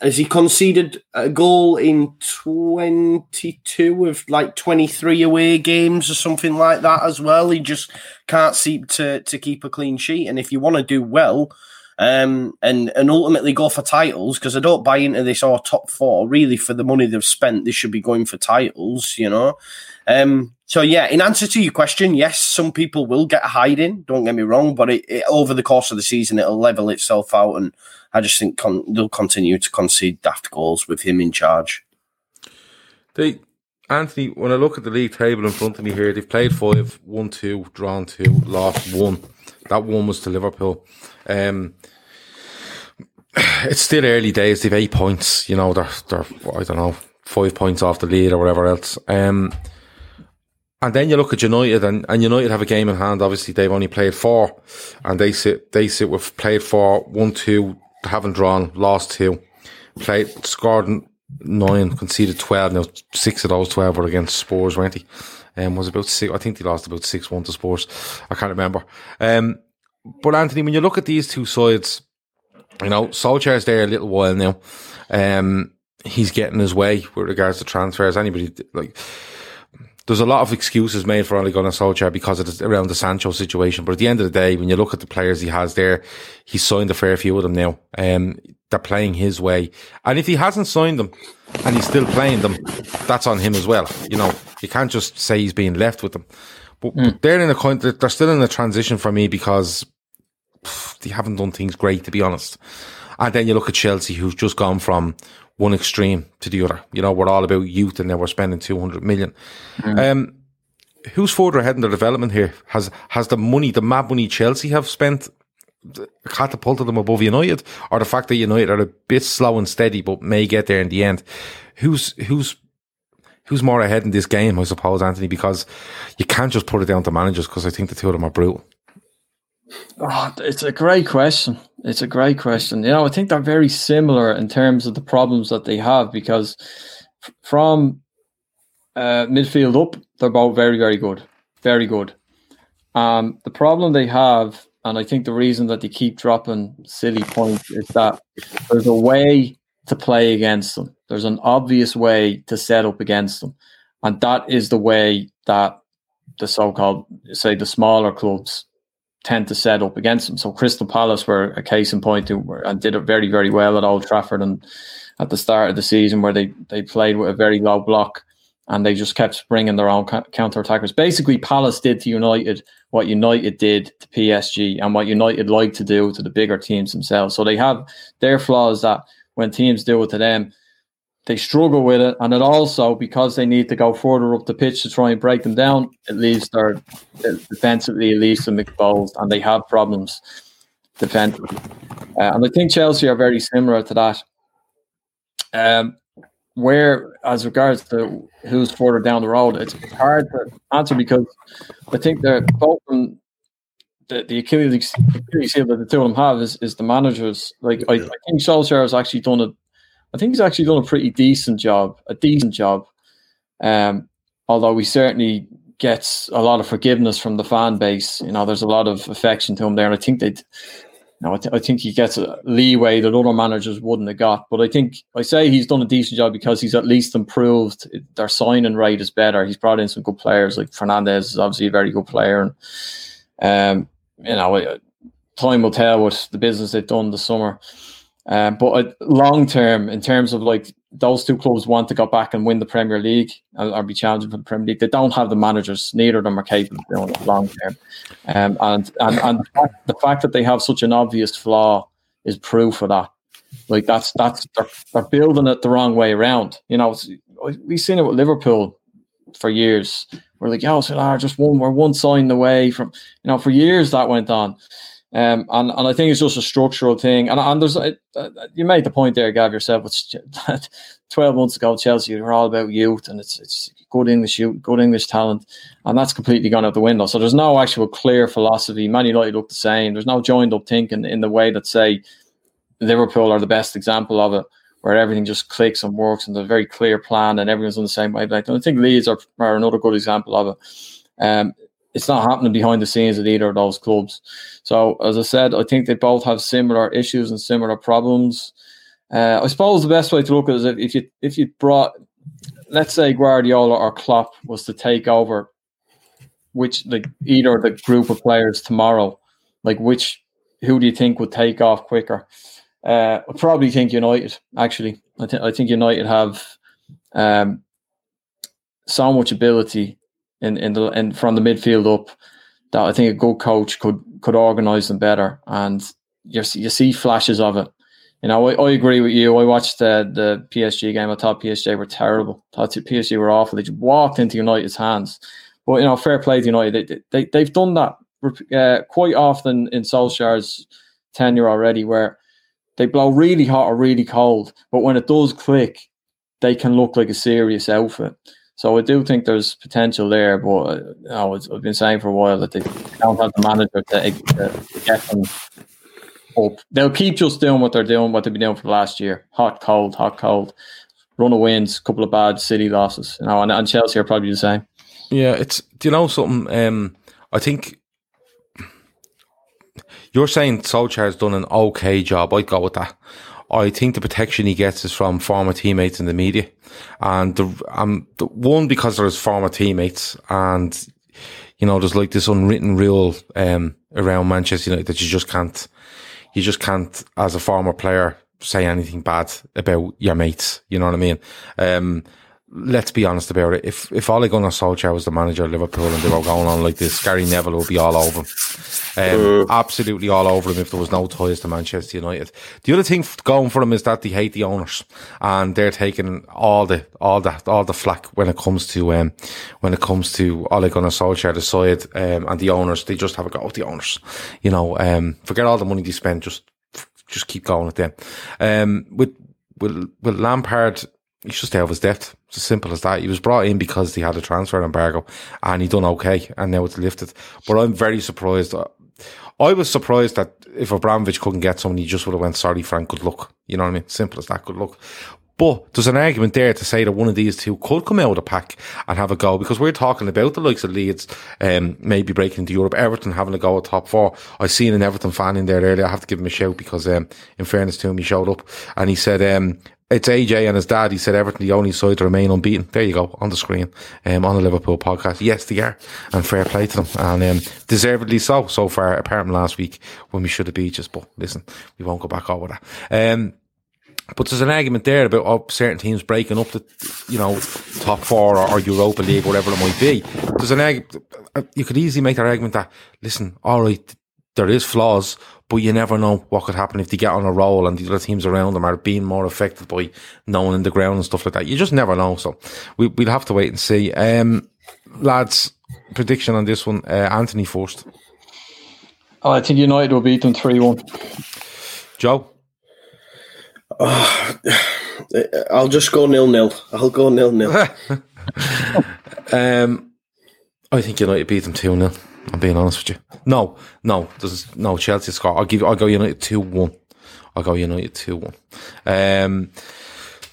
has he conceded a goal in 22 of like 23 away games or something like that as well? He just can't seem to, to keep a clean sheet. And if you want to do well um, and, and ultimately go for titles, because I don't buy into this or oh, top four, really, for the money they've spent, they should be going for titles, you know? Um, so yeah, in answer to your question, yes, some people will get a hiding. Don't get me wrong, but it, it, over the course of the season, it'll level itself out, and I just think con- they'll continue to concede daft goals with him in charge. They, Anthony, when I look at the league table in front of me here, they've played five, won two, drawn two, lost one. That one was to Liverpool. Um, it's still early days. They've eight points. You know, they're they're I don't know five points off the lead or whatever else. Um, and then you look at United, and, and United have a game in hand. Obviously, they've only played four, and they sit they sit with played four, one, two, haven't drawn, lost two, played scored nine, conceded twelve. Now six of those twelve were against Spurs, weren't they? Um, was about six. I think they lost about six one to Spurs. I can't remember. Um, but Anthony, when you look at these two sides, you know Solskjaer's there a little while now. Um, he's getting his way with regards to transfers. Anybody like there's a lot of excuses made for Ole Gunnar Solskjaer because of the, around the Sancho situation. But at the end of the day, when you look at the players he has there, he's signed a fair few of them now. Um, they're playing his way. And if he hasn't signed them and he's still playing them, that's on him as well. You know, you can't just say he's being left with them. But, mm. but they're in a they're still in a transition for me because pff, they haven't done things great, to be honest. And then you look at Chelsea, who've just gone from one extreme to the other. You know, we're all about youth, and now we're spending two hundred million. Mm. Um, who's further ahead in the development here? Has has the money, the mad money Chelsea have spent, catapulted them above United, or the fact that United are a bit slow and steady but may get there in the end? Who's who's who's more ahead in this game? I suppose Anthony, because you can't just put it down to managers because I think the two of them are brutal. Oh, it's a great question. It's a great question. You know, I think they're very similar in terms of the problems that they have because from uh, midfield up, they're both very, very good. Very good. Um, the problem they have, and I think the reason that they keep dropping silly points is that there's a way to play against them. There's an obvious way to set up against them. And that is the way that the so called, say, the smaller clubs tend to set up against them. So Crystal Palace were a case in point were, and did it very, very well at Old Trafford and at the start of the season where they, they played with a very low block and they just kept bringing their own counter attackers. Basically, Palace did to United what United did to PSG and what United like to do to the bigger teams themselves. So they have their flaws that when teams do it to them, they struggle with it. And it also, because they need to go further up the pitch to try and break them down, it leaves their defensively, it leaves them exposed and they have problems defensively. Uh, and I think Chelsea are very similar to that. Um, where, as regards to who's further down the road, it's hard to answer because I think they're both from the, the Achilles, Achilles heel that the two of them have is, is the managers. Like I, I think Solskjaer has actually done a, I think he's actually done a pretty decent job, a decent job. Um, although he certainly gets a lot of forgiveness from the fan base. You know, there's a lot of affection to him there, and I think they'd know, I, th- I, think he gets a leeway that other managers wouldn't have got. But I think I say he's done a decent job because he's at least improved. Their signing rate is better. He's brought in some good players. Like Fernandes is obviously a very good player, and um, you know, time will tell what the business they've done this summer. Um, but uh, long term, in terms of like those two clubs want to go back and win the Premier League or, or, be challenging for the Premier League, they don't have the managers. Neither of them are capable of doing it long term. Um, and and and the fact, the fact, that they have such an obvious flaw is proof of that. Like that's that's they're, they're building it the wrong way around. You know, we've seen it with Liverpool for years. We're like, yo, so ah, just one, we're one sign away from, you know, for years that went on. Um, and, and I think it's just a structural thing. And, and there's, uh, you made the point there, Gav, yourself. It's 12 months ago, Chelsea were all about youth and it's, it's good English youth, good English talent. And that's completely gone out the window. So there's no actual clear philosophy. Man United look the same. There's no joined up thinking in the way that, say, Liverpool are the best example of it, where everything just clicks and works and there's a very clear plan and everyone's on the same wavelength. And I think Leeds are, are another good example of it. Um, it's not happening behind the scenes at either of those clubs. So, as I said, I think they both have similar issues and similar problems. Uh, I suppose the best way to look at it is if, if you if you brought, let's say Guardiola or Klopp was to take over, which like either the group of players tomorrow, like which who do you think would take off quicker? Uh, I probably think United. Actually, I think I think United have um, so much ability in in the and from the midfield up that I think a good coach could could organise them better. And you you see flashes of it. You know, I, I agree with you. I watched the the PSG game. I thought PSG were terrible. I thought PSG were awful. They just walked into United's hands. But you know, fair play to United. They, they they've done that uh, quite often in Solskjaer's tenure already, where they blow really hot or really cold, but when it does click, they can look like a serious outfit. So I do think there's potential there, but uh, you know, I've been saying for a while that they don't have the manager to, to get them up. They'll keep just doing what they're doing, what they've been doing for the last year: hot, cold, hot, cold. Run of wins, couple of bad city losses. You know, and, and Chelsea are probably the same. Yeah, it's. Do you know something? Um, I think you're saying Solskjaer has done an okay job. I'd go with that. I think the protection he gets is from former teammates in the media, and the um the one because there's former teammates, and you know there's like this unwritten rule um around Manchester United that you just can't you just can't as a former player say anything bad about your mates. You know what I mean? Um, let's be honest about it. If if Ole Gunnar Solskjaer was the manager of Liverpool and they were going on like this, Gary Neville would be all over him. Um, absolutely all over him if there was no ties to Manchester United. The other thing going for them is that they hate the owners and they're taking all the all the all the flack when it comes to um when it comes to Ole Gunnar Solskjaer the side um, and the owners. They just have a go at the owners. You know, um, forget all the money they spend. Just just keep going at them. Um, with with with Lampard he's just out of his depth. It's as simple as that. He was brought in because he had a transfer embargo and he done okay and now it's lifted. But I'm very surprised. I was surprised that if Abramovich couldn't get someone, he just would have went, sorry, Frank, good luck. You know what I mean? Simple as that, good luck. But there's an argument there to say that one of these two could come out of the pack and have a go because we're talking about the likes of Leeds, um, maybe breaking into Europe, Everton having a go at top four. I seen an Everton fan in there earlier. I have to give him a shout because, um, in fairness to him, he showed up and he said, um, it's AJ and his dad. He said Everton the only side to remain unbeaten. There you go on the screen, um, on the Liverpool podcast. Yes, they are, and fair play to them, and um, deservedly so so far. Apart last week when we should have beat just, but listen, we won't go back over that. Um, but there's an argument there about oh, certain teams breaking up the, you know, top four or, or Europa League, whatever it might be. There's an argument. You could easily make that argument that listen, all right, there is flaws, but you never know what could happen if they get on a roll and the other teams around them are being more affected by knowing in the ground and stuff like that. You just never know. So we, we'll have to wait and see. Um, lads, prediction on this one. Uh, Anthony first. Oh, I think United will beat them 3 1. Joe? Oh, I'll just go nil nil. I'll go nil nil. um, I think United beat them 2 0. I'm being honest with you. No, no, there's no Chelsea score. I'll give. I'll go United two one. I'll go United two one. Um,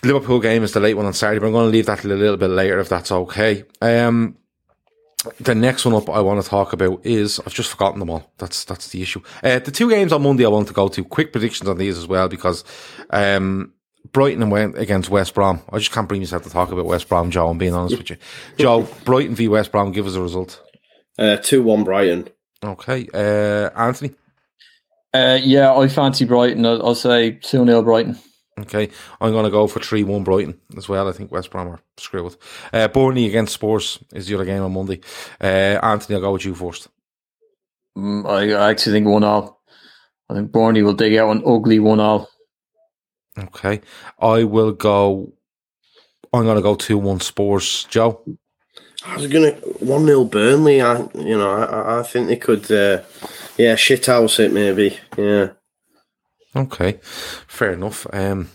Liverpool game is the late one on Saturday, but I'm going to leave that a little bit later if that's okay. Um, the next one up I want to talk about is I've just forgotten them all. That's that's the issue. Uh, the two games on Monday I want to go to. Quick predictions on these as well because um, Brighton went against West Brom. I just can't bring myself to talk about West Brom, Joe. I'm being honest with you, Joe. Brighton v West Brom. Give us a result. Uh, two one Brighton. Okay, uh, Anthony. Uh, yeah, I fancy Brighton. I'll, I'll say two 0 Brighton. Okay, I'm going to go for 3 1 Brighton as well. I think West Brom are screwed. Uh, Burnley against Spurs is the other game on Monday. Uh, Anthony, I'll go with you first. Mm, I actually think 1 all. I think Burnley will dig out an ugly 1 all. Okay, I will go. I'm going to go 2 1 Spurs. Joe? I was gonna one 0 Burnley. I you know I, I think they could uh, yeah shit house it maybe yeah. Okay, fair enough. Um,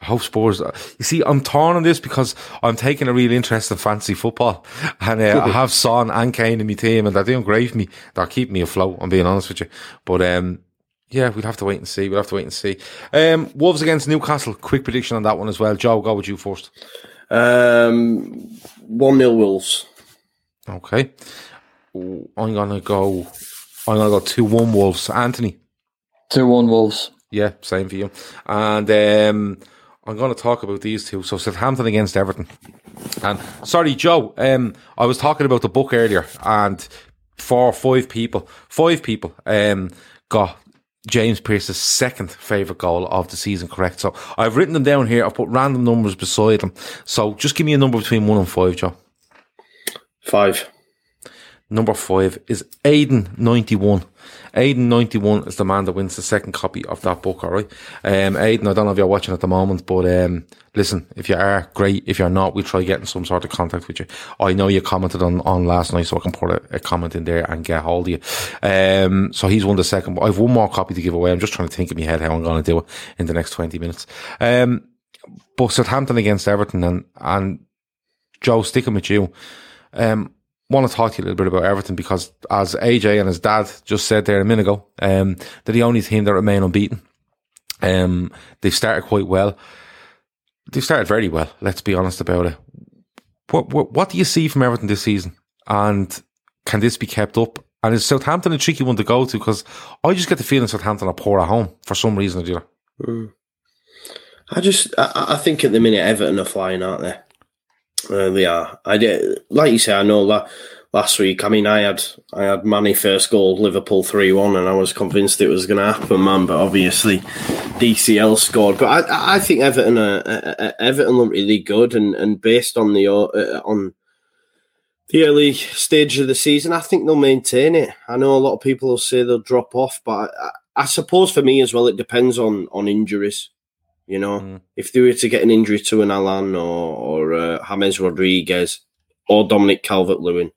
I hope Spurs. You see, I'm torn on this because I'm taking a real interest in fancy football, and uh, I have Son and Kane in my team, and they're doing great for me. They're keeping me afloat. I'm being honest with you, but um, yeah, we'll have to wait and see. We'll have to wait and see. Um, Wolves against Newcastle. Quick prediction on that one as well. Joe, go with you first. Um, one 0 Wolves. Okay, I'm gonna go. I'm gonna go two one Wolves. Anthony. Two one Wolves. Yeah, same for you. And um, I'm going to talk about these two. So Southampton against Everton. And sorry, Joe. Um, I was talking about the book earlier, and four, five people, five people, um, got James Pearce's second favourite goal of the season correct. So I've written them down here. I've put random numbers beside them. So just give me a number between one and five, Joe. Five. Number five is Aiden ninety one. Aiden ninety one is the man that wins the second copy of that book. All right, um, Aiden. I don't know if you're watching at the moment, but um, listen, if you are, great. If you're not, we'll try getting some sort of contact with you. I know you commented on, on last night, so I can put a, a comment in there and get hold of you. Um, so he's won the second. I've one more copy to give away. I'm just trying to think in my head how I'm going to do it in the next twenty minutes. Um, but Southampton against Everton and and Joe sticking with you. Um, want to talk to you a little bit about Everton because, as AJ and his dad just said there a minute ago, um, they're the only team that remain unbeaten. Um, they've started quite well. They've started very well. Let's be honest about it. What, what what do you see from Everton this season? And can this be kept up? And is Southampton a tricky one to go to? Because I just get the feeling Southampton are poor at home for some reason or the other. Mm. I just, I, I think at the minute Everton are flying, aren't they? Uh, they are. I did, like you say. I know that last week. I mean, I had I had Mané first goal, Liverpool three one, and I was convinced it was going to happen, man. But obviously, DCL scored. But I I think Everton are, uh, Everton look really good, and, and based on the uh, on the early stage of the season, I think they'll maintain it. I know a lot of people will say they'll drop off, but I, I suppose for me as well, it depends on on injuries. You know, mm. if they were to get an injury to an Allan or or uh, James Rodriguez or Dominic Calvert Lewin,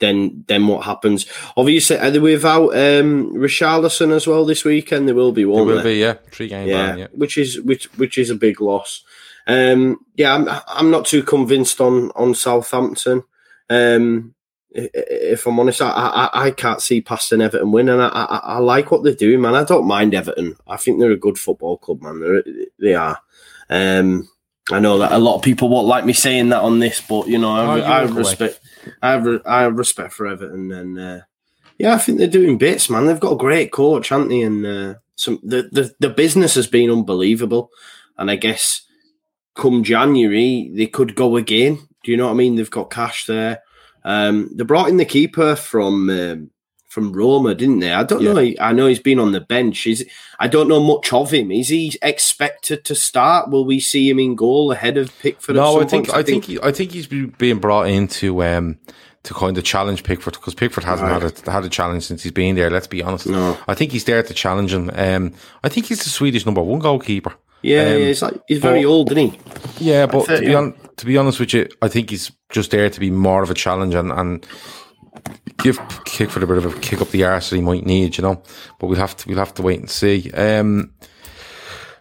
then then what happens? Obviously, are they without um, Richarlison as well this weekend? There will be, won't there? Will be, yeah, three games. Yeah, yeah, which is which which is a big loss. Um, yeah, I'm I'm not too convinced on on Southampton. Um, if I'm honest, I, I, I can't see past an Everton win, and I, I, I like what they're doing, man. I don't mind Everton. I think they're a good football club, man. They're, they are. Um, I know that a lot of people won't like me saying that on this, but you know, I, I respect, I have, I have respect for Everton, and uh, yeah, I think they're doing bits, man. They've got a great coach, haven't they? And uh, some the, the the business has been unbelievable, and I guess come January they could go again. Do you know what I mean? They've got cash there. Um, they brought in the keeper from um, from Roma, didn't they? I don't yeah. know. I know he's been on the bench. Is I don't know much of him. Is he expected to start? Will we see him in goal ahead of Pickford? No, I think, I think he, I think he's being brought in to um, to kind of challenge Pickford because Pickford hasn't right. had a had a challenge since he's been there. Let's be honest. No. I think he's there to challenge him. Um, I think he's the Swedish number one goalkeeper. Yeah, um, yeah he's like he's very old, isn't he? Yeah, but to be, on, to be honest with you, I think he's just there to be more of a challenge and, and give Pickford a bit of a kick up the arse that he might need, you know. But we'll have to we'll have to wait and see. Um,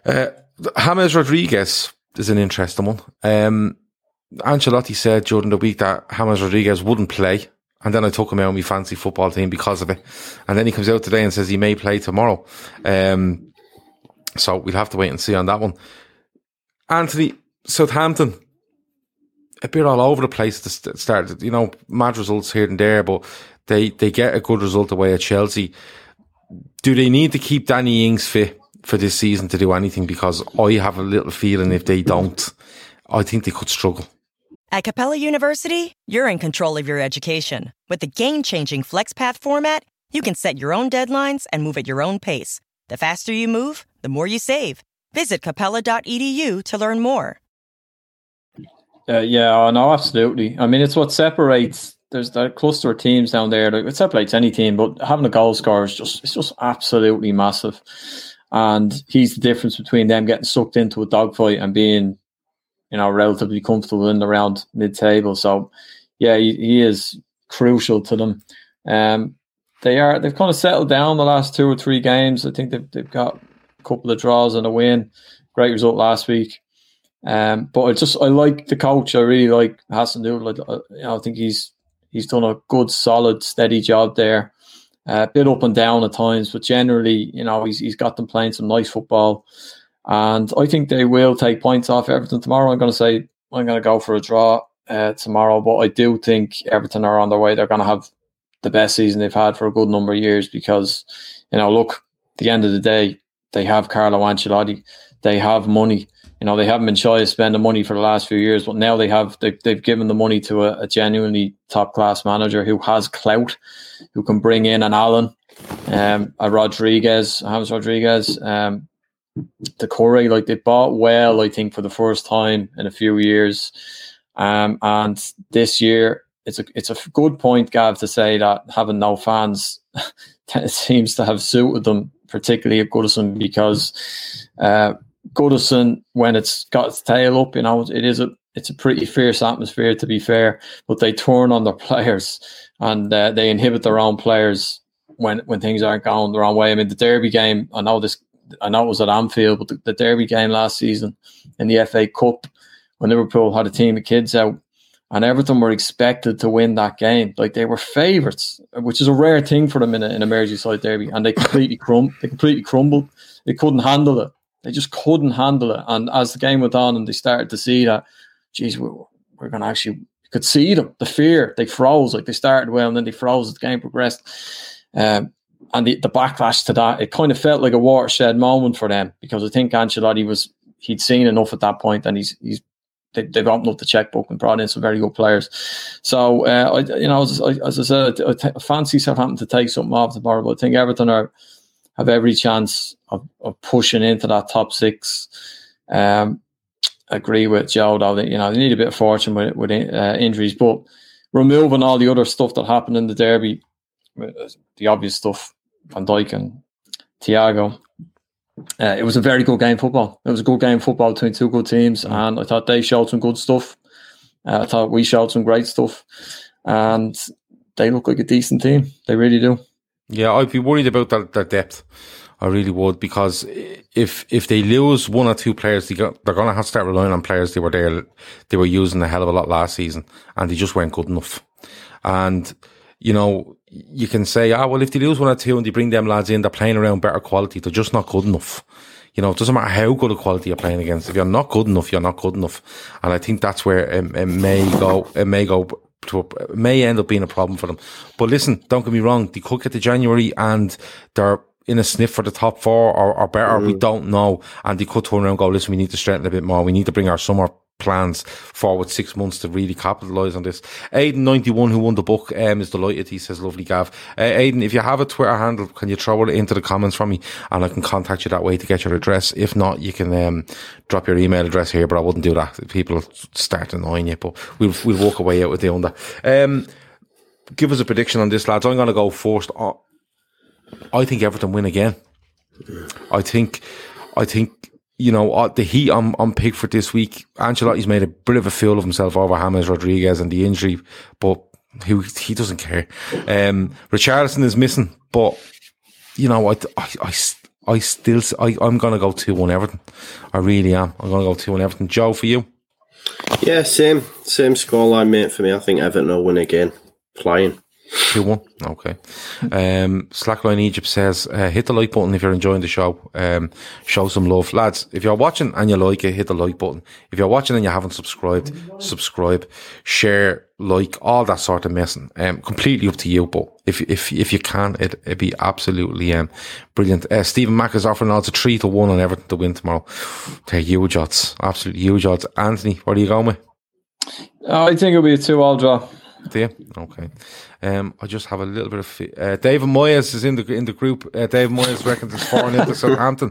uh, James Rodriguez is an interesting one. Um, Ancelotti said during the week that James Rodriguez wouldn't play. And then I took him out on my fancy football team because of it. And then he comes out today and says he may play tomorrow. Um, so we'll have to wait and see on that one. Anthony, Southampton, a bit all over the place to start. You know, mad results here and there, but they, they get a good result away at Chelsea. Do they need to keep Danny Ings fit for this season to do anything? Because I have a little feeling if they don't, I think they could struggle. At Capella University, you're in control of your education. With the game changing FlexPath format, you can set your own deadlines and move at your own pace. The faster you move, the more you save. Visit capella.edu to learn more. Uh, yeah, no, absolutely. I mean, it's what separates. There's that cluster of teams down there. It separates any team, but having a goal scorer is just it's just absolutely massive. And he's the difference between them getting sucked into a dogfight and being, you know, relatively comfortable in around mid-table. So, yeah, he, he is crucial to them. Um, they are they've kind of settled down the last two or three games. I think they've they've got a couple of draws and a win. Great result last week. Um, but I just I like the coach. I really like Hasenhüttl. I, you know, I think he's he's done a good, solid, steady job there. Uh, a bit up and down at times, but generally, you know, he's he's got them playing some nice football, and I think they will take points off Everton tomorrow. I'm going to say I'm going to go for a draw uh, tomorrow, but I do think Everton are on their way. They're going to have the best season they've had for a good number of years because, you know, look, the end of the day, they have Carlo Ancelotti, they have money. You know, they haven't been shy of spending money for the last few years, but now they have they, they've given the money to a, a genuinely top class manager who has clout, who can bring in an Allan, um, a Rodriguez, James Rodriguez, um, Doucouré, like they bought well, I think, for the first time in a few years. Um, and this year, it's a it's a good point, Gav, to say that having no fans seems to have suited them particularly at Goodison because uh, Goodison, when it's got its tail up, you know, it is a it's a pretty fierce atmosphere to be fair, but they turn on their players and uh, they inhibit their own players when when things aren't going the wrong way. I mean, the Derby game, I know this, I know it was at Anfield, but the, the Derby game last season in the FA Cup when Liverpool had a team of kids out and Everton were expected to win that game. Like they were favourites, which is a rare thing for them in, a, in a Merseyside derby. And they completely crum- they completely crumbled. They couldn't handle it. They just couldn't handle it. And as the game went on, and they started to see that, geez, we're, we're going to actually could see them. The fear they froze. Like they started well, and then they froze as the game progressed. Um, and the, the backlash to that, it kind of felt like a watershed moment for them because I think Ancelotti was he'd seen enough at that point, and he's he's they, they've opened up the checkbook and brought in some very good players. So, uh, I, you know, as, as I said, I, fancy Southampton to take something off tomorrow, but I think Everton are have every chance of, of pushing into that top six. Um, agree with Joe though that you know they need a bit of fortune with with uh, injuries, but removing all the other stuff that happened in the derby, the obvious stuff, Van Dijk and Thiago. Uh, it was a very good game football. It was a good game football between two good teams, mm. and I thought they showed some good stuff. Uh, I thought we showed some great stuff, and they look like a decent team. They really do. Yeah, I'd be worried about that, that depth. I really would because if if they lose one or two players, they got, they're going to have to start relying on players they were there, they were using a hell of a lot last season, and they just weren't good enough. And you know, you can say, ah, well, if they lose one or two and they bring them lads in, they're playing around better quality. They're just not good enough. You know, it doesn't matter how good a quality you're playing against. If you're not good enough, you're not good enough. And I think that's where it, it may go. It may go to a, may end up being a problem for them. But listen, don't get me wrong. They could get to January and they're in a sniff for the top four or, or better. Mm. We don't know. And they could turn around and go, listen, we need to strengthen a bit more. We need to bring our summer plans forward six months to really capitalise on this. Aiden91, who won the book, um, is delighted. He says, lovely Gav. Uh, Aiden, if you have a Twitter handle, can you throw it into the comments for me and I can contact you that way to get your address? If not, you can um, drop your email address here, but I wouldn't do that. People start annoying you, but we'll, we'll walk away out with the under. Um, give us a prediction on this, lads. I'm going to go first. Uh, I think Everton win again. I think, I think, you know, uh, the heat on, on Pickford this week. Ancelotti's made a bit of a fool of himself over James Rodriguez and the injury, but he, he doesn't care. Um, Richarlison is missing, but, you know, I, I, I, I still, I, I'm going to go 2 1 Everton. I really am. I'm going to go 2 1 Everton. Joe, for you? Yeah, same, same scoreline, mate, for me. I think Everton will win again. Flying. 2 1. Okay. Um, Slackline Egypt says, uh, hit the like button if you're enjoying the show. Um, show some love. Lads, if you're watching and you like it, hit the like button. If you're watching and you haven't subscribed, subscribe, share, like, all that sort of messing. Um, completely up to you, but if, if, if you can, it, it'd be absolutely, um, brilliant. Uh, Stephen Mack is offering odds of 3 to 1 on Everton to win tomorrow. They're huge odds. Absolutely huge odds. Anthony, what are you going with? I think it'll be a 2 all draw. Do you? Okay. Um, I just have a little bit of uh, David Moyes is in the in the group. Uh, David Moyes reckons it's four into Southampton.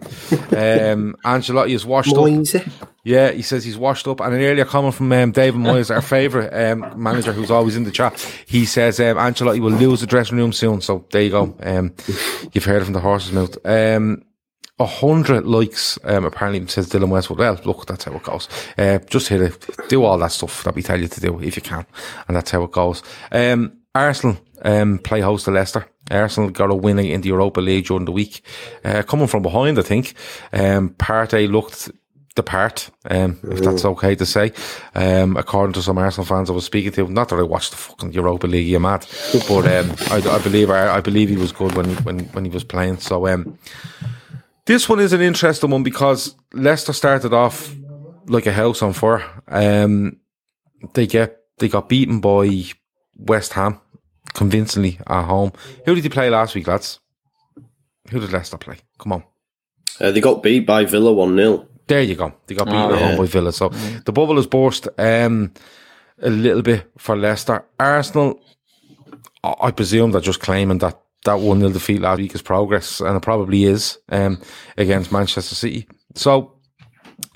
Um, Ancelotti is washed Moyes. up. Yeah, he says he's washed up. And an earlier comment from um, David Moyes, our favourite um, manager, who's always in the chat. He says um, Ancelotti will lose the dressing room soon. So there you go. Um, you've heard it from the horse's mouth. Um, a hundred likes, um, apparently says Dylan Westwood. Well, look, that's how it goes. Uh, just hit it, do all that stuff that we tell you to do if you can, and that's how it goes. Um, Arsenal um, play host to Leicester. Arsenal got a win in the Europa League during the week, uh, coming from behind. I think um, Partey looked the part, um, if that's okay to say. Um, according to some Arsenal fans I was speaking to, not that I watched the fucking Europa League, you mad, but um, I, I, believe I, I, believe he was good when when when he was playing. So um, this one is an interesting one because Leicester started off like a house on fire. Um, they get they got beaten by West Ham convincingly at home. Who did he play last week, lads? Who did Leicester play? Come on. Uh, they got beat by Villa 1 0. There you go. They got beat oh, at yeah. home by Villa. So mm-hmm. the bubble has burst um, a little bit for Leicester. Arsenal, I presume they're just claiming that that 1 0 defeat last week is progress, and it probably is um, against Manchester City. So,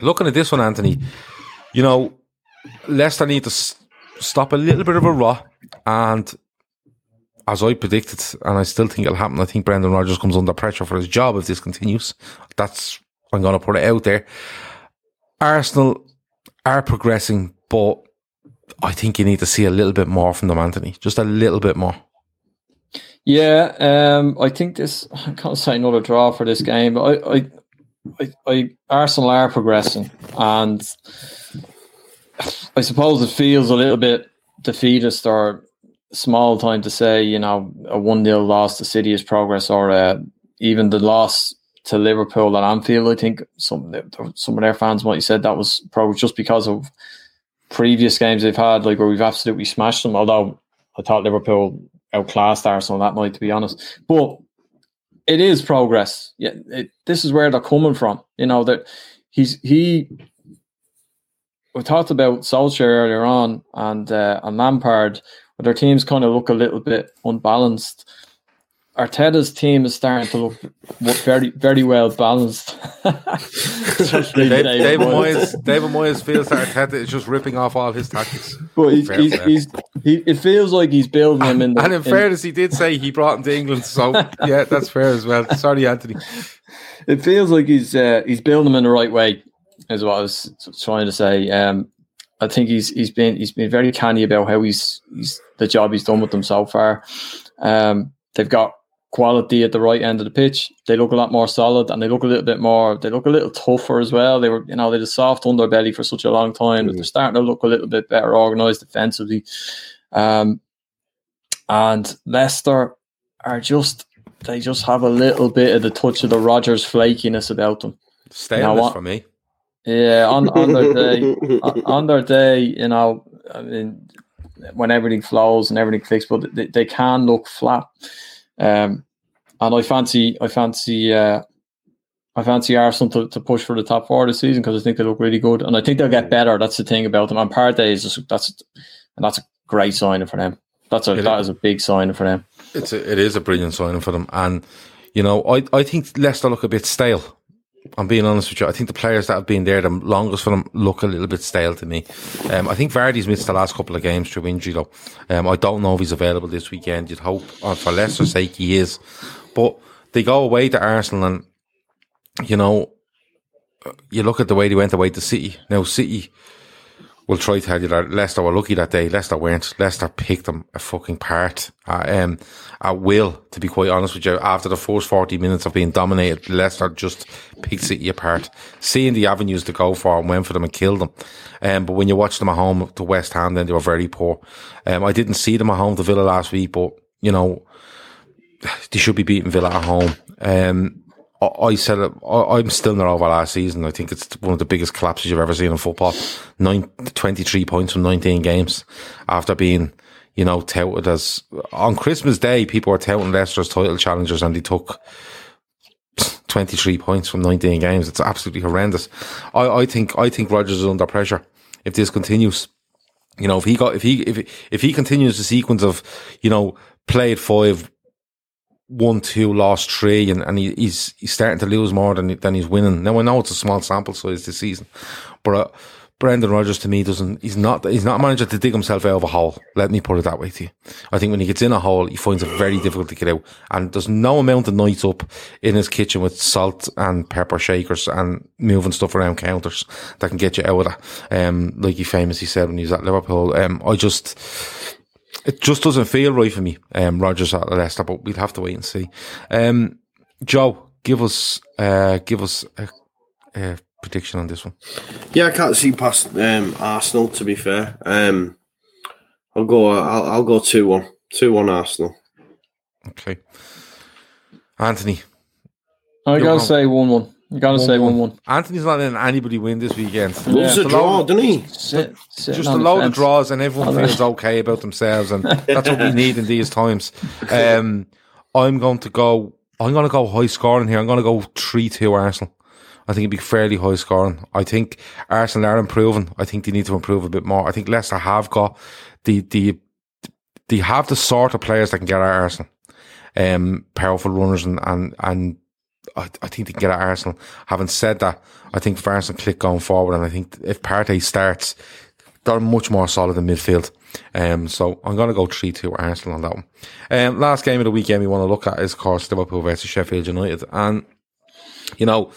looking at this one, Anthony, you know, Leicester need to s- stop a little bit of a rot and as I predicted, and I still think it'll happen, I think Brendan Rodgers comes under pressure for his job if this continues. That's, I'm going to put it out there. Arsenal are progressing, but I think you need to see a little bit more from them, Anthony. Just a little bit more. Yeah, um, I think this, I can't say another draw for this game, I, I, I, I Arsenal are progressing, and I suppose it feels a little bit defeatist or small time to say, you know, a 1 0 loss to City is progress or uh, even the loss to Liverpool at Anfield. I think some some of their fans might have said that was probably just because of previous games they've had, like where we've absolutely smashed them. Although I thought Liverpool outclassed Arsenal that night, to be honest. But it is progress. Yeah, it, this is where they're coming from. You know that he's he we talked about Solskjaer earlier on and uh, and Lampard, but their teams kind of look a little bit unbalanced. Arteta's team is starting to look very, very well balanced. David, David Moyes, David Moyes feels that Arteta is just ripping off all his tactics. But he's, he's, he's, he, it feels like he's building him in. The, and in, in fairness, he did say he brought him to England, so yeah, that's fair as well. Sorry, Anthony. It feels like he's uh, he's building him in the right way, is what I was trying to say. Um, I think he's he's been he's been very canny about how he's he's the job he's done with them so far. Um, they've got quality at the right end of the pitch. They look a lot more solid and they look a little bit more, they look a little tougher as well. They were, you know, they had a soft underbelly for such a long time, mm. they're starting to look a little bit better organised defensively. Um, and Leicester are just, they just have a little bit of the touch of the Rodgers flakiness about them. Staleness for me. Yeah, on, on their day, on, on their day, you know, I mean, when everything flows and everything clicks, but they, they can look flat. Um, and I fancy, I fancy, uh, I fancy Arsenal to, to push for the top four this season because I think they look really good, and I think they'll get better. That's the thing about them. And Partey is just, that's and that's a great signing for them. That's a it that is. is a big signing for them. It's a, it is a brilliant signing for them, and you know I I think Leicester look a bit stale. I'm being honest with you. I think the players that have been there the longest for them look a little bit stale to me. Um, I think Vardy's missed the last couple of games through injury though. Um, I don't know if he's available this weekend. You'd hope, uh, for Leicester's sake, he is. But they go away to Arsenal and, you know, you look at the way they went away to City. Now, City will try to tell you that Leicester were lucky that day. Leicester weren't. Leicester picked them a fucking part uh, um, at will, to be quite honest with you. After the first 40 minutes of being dominated, Leicester just picked City apart. Seeing the avenues to go for and went for them and killed them. Um, but when you watch them at home to West Ham, then they were very poor. Um, I didn't see them at home to Villa last week, but, you know, they should be beating Villa at home. Um, I said I'm still not over last season. I think it's one of the biggest collapses you've ever seen in football. Nine, 23 points from 19 games after being, you know, touted as on Christmas Day, people were touting Leicester as title challengers and they took 23 points from 19 games. It's absolutely horrendous. I, I think, I think Rodgers is under pressure if this continues. You know, if he got, if he, if, if he continues the sequence of, you know, played five, one, two, lost three, and, and he, he's he's starting to lose more than than he's winning. Now I know it's a small sample size this season, but uh, Brendan Rodgers to me doesn't. He's not. He's not a manager to dig himself out of a hole. Let me put it that way to you. I think when he gets in a hole, he finds it very difficult to get out, and there's no amount of nights up in his kitchen with salt and pepper shakers and moving stuff around counters that can get you out of that. Um, like he famously said when he was at Liverpool. Um, I just it just doesn't feel right for me, um, Rodgers at Leicester, but we'll have to wait and see. Um, Joe, give us, uh, give us a, a, prediction on this one. Yeah, I can't see past um, Arsenal. To be fair, um, I'll go. I'll, I'll go two one. Two one Arsenal. Okay, Anthony. I gotta say one one. You gotta one, say one one. Anthony's not letting anybody win this weekend. Loves yeah. a draw, doesn't he? Sit, just a load of draws, and everyone feels okay about themselves, and that's what we need in these times. Um, I'm going to go. I'm going to go high scoring here. I'm going to go three two Arsenal. I think it'd be fairly high scoring. I think Arsenal are improving. I think they need to improve a bit more. I think Leicester have got the the they have the sort of players that can get at Arsenal. Um, powerful runners and and and I, I, think they can get at Arsenal. Having said that, I think if Arsenal click going forward, and I think if Partey starts, they're much more solid in midfield. Um, so I'm going to go 3 2 Arsenal on that one. Um, last game of the weekend we want to look at is, of course, Liverpool versus Sheffield United. And, you know,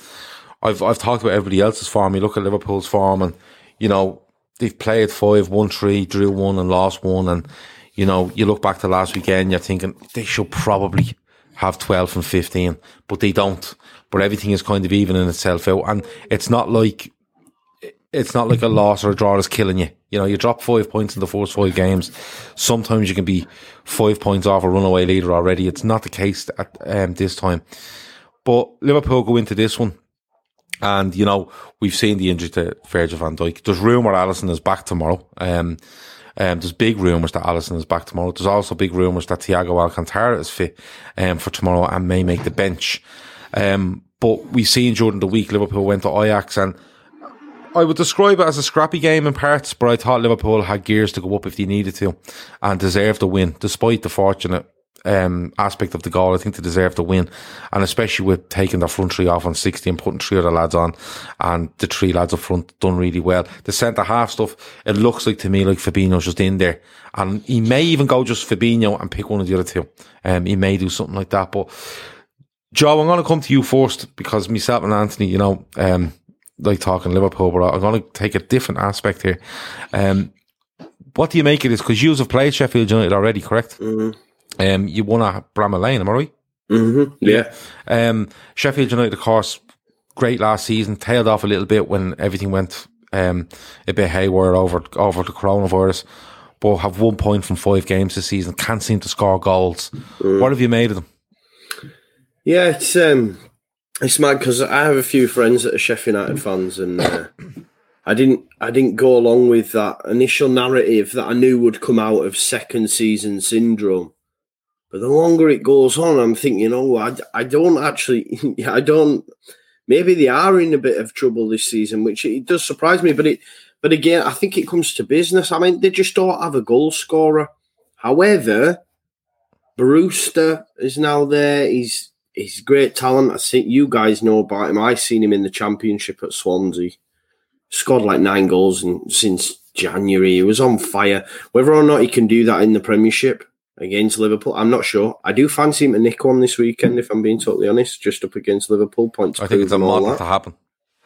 I've, I've talked about everybody else's form. You look at Liverpool's form and, you know, they've played five, won three, drew one and lost one. And, you know, you look back to last weekend, you're thinking they should probably have 12 and 15, but they don't. But everything is kind of evening itself out. And it's not like, it's not like a loss or a draw is killing you. You know, you drop five points in the first five games. Sometimes you can be five points off a runaway leader already. It's not the case at um, this time. But Liverpool go into this one. And, you know, we've seen the injury to Virgil van Dijk. There's rumour Alisson is back tomorrow. Um, um, there's big rumours that Alisson is back tomorrow. There's also big rumours that Thiago Alcantara is fit um, for tomorrow and may make the bench. Um, but we've seen during the week Liverpool went to Ajax and I would describe it as a scrappy game in parts, but I thought Liverpool had gears to go up if they needed to and deserved the win, despite the fortunate um, aspect of the goal. I think they deserve to win, and especially with taking the front three off on 60 and putting three other lads on, and the three lads up front done really well. The centre half stuff, it looks like to me like Fabinho's just in there, and he may even go just Fabinho and pick one of the other two. Um, he may do something like that, but Joe, I'm going to come to you first because myself and Anthony, you know, um, like talking Liverpool, but I'm going to take a different aspect here. Um, what do you make of this? Because you have played Sheffield United already, correct? Mm-hmm. Um, you won at Bramall Lane, am I right? Mm-hmm. Yeah. Um, Sheffield United, of course, great last season. Tailed off a little bit when everything went um, a bit haywire over over the coronavirus. But have one point from five games this season. Can't seem to score goals. Mm. What have you made of them? Yeah, it's um, it's mad because I have a few friends that are Sheffield United fans, and uh, I didn't I didn't go along with that initial narrative that I knew would come out of second season syndrome. But the longer it goes on, I'm thinking, oh, I, I don't actually, I don't. Maybe they are in a bit of trouble this season, which it does surprise me. But it, but again, I think it comes to business. I mean, they just don't have a goal scorer. However, Brewster is now there. He's he's great talent. I think you guys know about him. I've seen him in the championship at Swansea. Scored like nine goals in, since January. He was on fire. Whether or not he can do that in the Premiership, against Liverpool. I'm not sure. I do fancy him to nick one this weekend, if I'm being totally honest, just up against Liverpool. Points. I think it's a model to happen.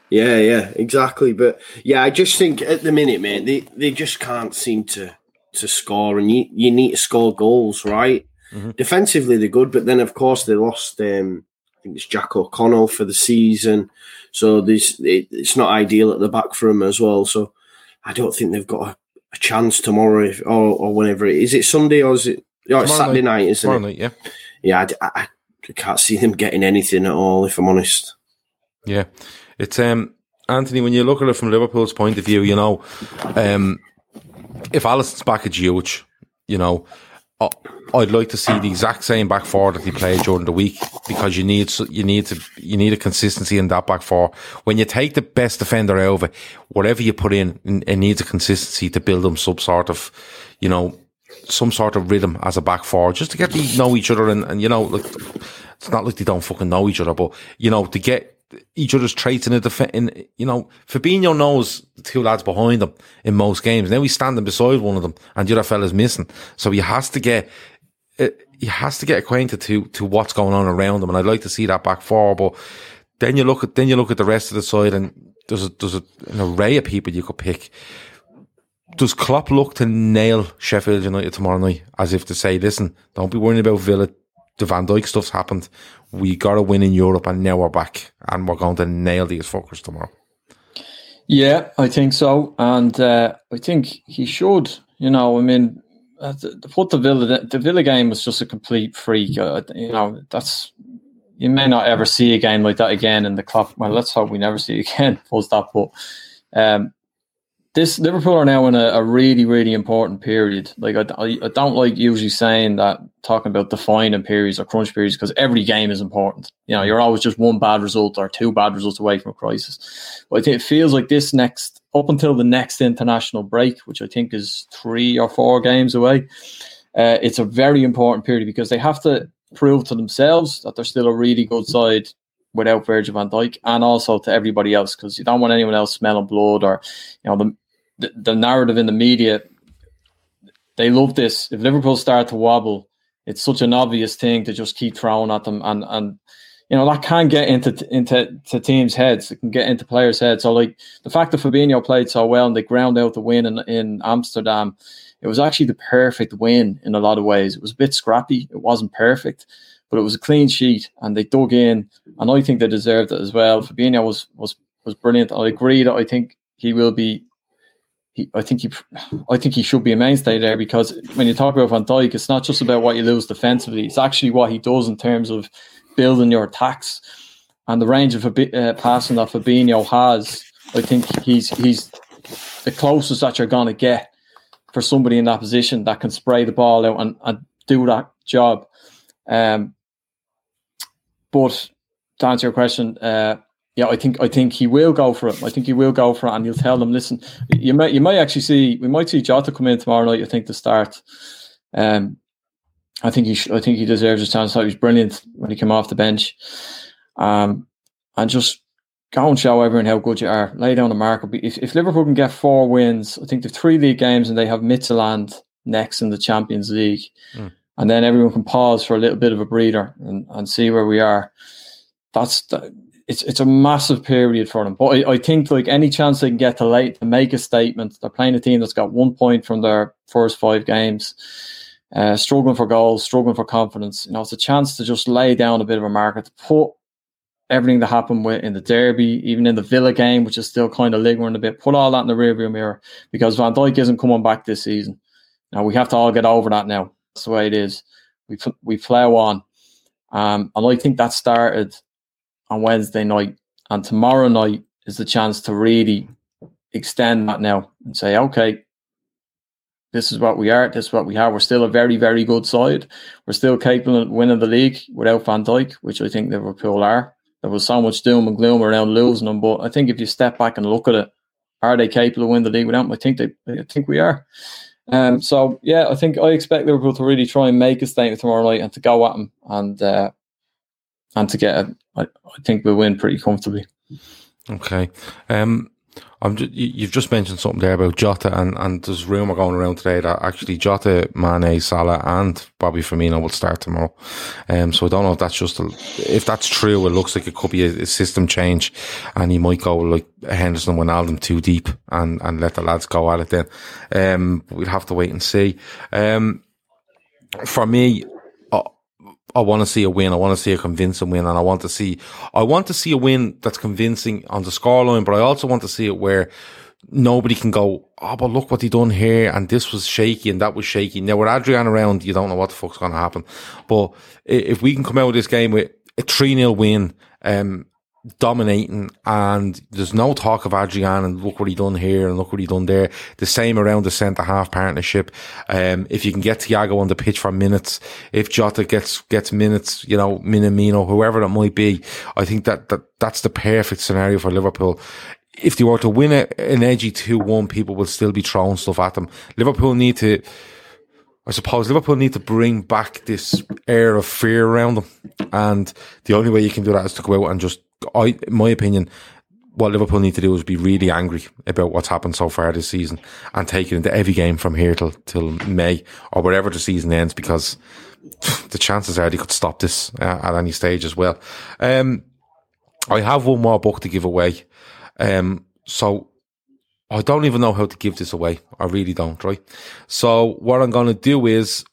Yeah, yeah, exactly. But yeah, I just think at the minute, mate, they, they just can't seem to to score, and you you need to score goals, right? Mm-hmm. Defensively, they're good, but then of course they lost. Um, I think it's Jack O'Connell for the season, so this it, it's not ideal at the back for them as well. So I don't think they've got a, a chance tomorrow, if, or, or whenever it is. It Sunday or is it Oh, it's Saturday night, night isn't Tomorrow it? Night, yeah. Yeah, I, I, can't see them getting anything at all, if I'm honest. Yeah. It's, um, Anthony, when you look at it from Liverpool's point of view, you know, um, if Alisson's back, it's huge. You know, I'd like to see the exact same back four that he played during the week because you need you need to you need a consistency in that back four. When you take the best defender over, whatever you put in, it needs a consistency to build them some sort of, you know, some sort of rhythm as a back four, just to get to know each other. And, and you know, like, it's not like they don't fucking know each other, but, you know, to get each other's traits in a defense, in, you know, Fabinho knows the two lads behind him in most games. Now he's standing beside one of them and the other fella's missing. So he has to get, uh, he has to get acquainted to, to what's going on around him. And I'd like to see that back four, but then you look at, then you look at the rest of the side and there's a, there's a, an array of people you could pick does Klopp look to nail Sheffield United tomorrow night as if to say, listen, don't be worrying about Villa. The Van Dijk stuff's happened. We got to win in Europe and now we're back and we're going to nail these fuckers tomorrow. Yeah, I think so. And uh, I think he should. You know, I mean, uh, the, put the Villa, the, Villa game was just a complete freak. Uh, you know, that's you may not ever see a game like that again in the club. Well, let's hope we never see it again. Full stop. But um, this Liverpool are now in a, a really, really important period. Like I, I, don't like usually saying that talking about defining periods or crunch periods because every game is important. You know, you're always just one bad result or two bad results away from a crisis. But I think it feels like this next up until the next international break, which I think is three or four games away. Uh, it's a very important period because they have to prove to themselves that they're still a really good side without Virgil van Dijk and also to everybody else because you don't want anyone else smelling blood or you know the the, the narrative in the media, they love this. If Liverpool start to wobble, it's such an obvious thing to just keep throwing at them, and and you know that can get into into to teams' heads. It can get into players' heads. So like the fact that Fabinho played so well and they ground out the win in in Amsterdam, it was actually the perfect win in a lot of ways. It was a bit scrappy. It wasn't perfect, but it was a clean sheet, and they dug in, and I think they deserved it as well. Fabinho was was was brilliant. I agree that I think he will be he, I think he, I think he should be a mainstay there because when you talk about Van Dijk, it's not just about what you lose defensively; it's actually what he does in terms of building your attacks and the range of uh, passing that Fabinho has. I think he's he's the closest that you're going to get for somebody in that position that can spray the ball out and, and do that job. Um, but to answer your question, uh, yeah, I think I think he will go for it. I think he will go for it, and he'll tell them, listen, you might you might actually see we might see Jota come in tomorrow night. I think to start. Um, I think he sh- I think he deserves a chance. He was brilliant when he came off the bench. Um, and just go and show everyone how good you are. Lay down the mark. If, if Liverpool can get four wins, I think the three league games and they have Midtjylland next in the Champions League, mm. and then everyone can pause for a little bit of a breather and, and see where we are. That's the, it's it's a massive period for them. But I, I think like any chance they can get to late to make a statement, they're playing a team that's got one point from their first five games. Uh, struggling for goals, struggling for confidence. You know, it's a chance to just lay down a bit of a market, put everything that happened with in the derby, even in the Villa game, which is still kind of lingering a bit, put all that in the rearview mirror because Van Dijk isn't coming back this season. Now we have to all get over that now. That's the way it is. We we plow on, um, and I think that started on Wednesday night, and tomorrow night is the chance to really extend that now and say, okay, this is what we are. This is what we have. We're still a very, very good side. We're still capable of winning the league without Van Dijk, which I think Liverpool are there was so much doom and gloom around losing them. But I think if you step back and look at it, are they capable of winning the league without them? I think they, I think we are. Um, so yeah, I think I expect Liverpool to really try and make a statement tomorrow night and to go at them and uh, and to get. A, I, I think we'll win pretty comfortably. Okay. Um, I'm just, you've just mentioned something there about Jota, and, and there's rumor going around today that actually Jota, Mané, Salah, and Bobby Firmino will start tomorrow. Um, so I don't know if that's just a, if that's true. It looks like it could be a, a system change, and he might go like Henderson, Wijnaldum too deep, and and let the lads go at it. Then, um, we'll have to wait and see. Um, for me, I want to see a win. I want to see a convincing win, and I want to see I want to see a win that's convincing on the scoreline. But I also want to see it where nobody can go, oh, but look what he done here, and this was shaky and that was shaky. Now with Adrian around, you don't know what the fuck's going to happen. But if we can come out of this game with a three 0 win, um, dominating and there's no talk of Adrian and look what he done here and look what he done there. The same around the centre half partnership. Um, if you can get Thiago on the pitch for minutes, if Jota gets, gets minutes, you know, Minamino, whoever that might be, I think that, that, that's the perfect scenario for Liverpool. If they were to win a, an edgy 2-1, people will still be throwing stuff at them. Liverpool need to, I suppose Liverpool need to bring back this air of fear around them. And the only way you can do that is to go out and just I, in my opinion, what Liverpool need to do is be really angry about what's happened so far this season and take it into every game from here till till May or wherever the season ends because the chances are they could stop this uh, at any stage as well. Um, I have one more book to give away, um, so I don't even know how to give this away. I really don't. Right. So what I'm going to do is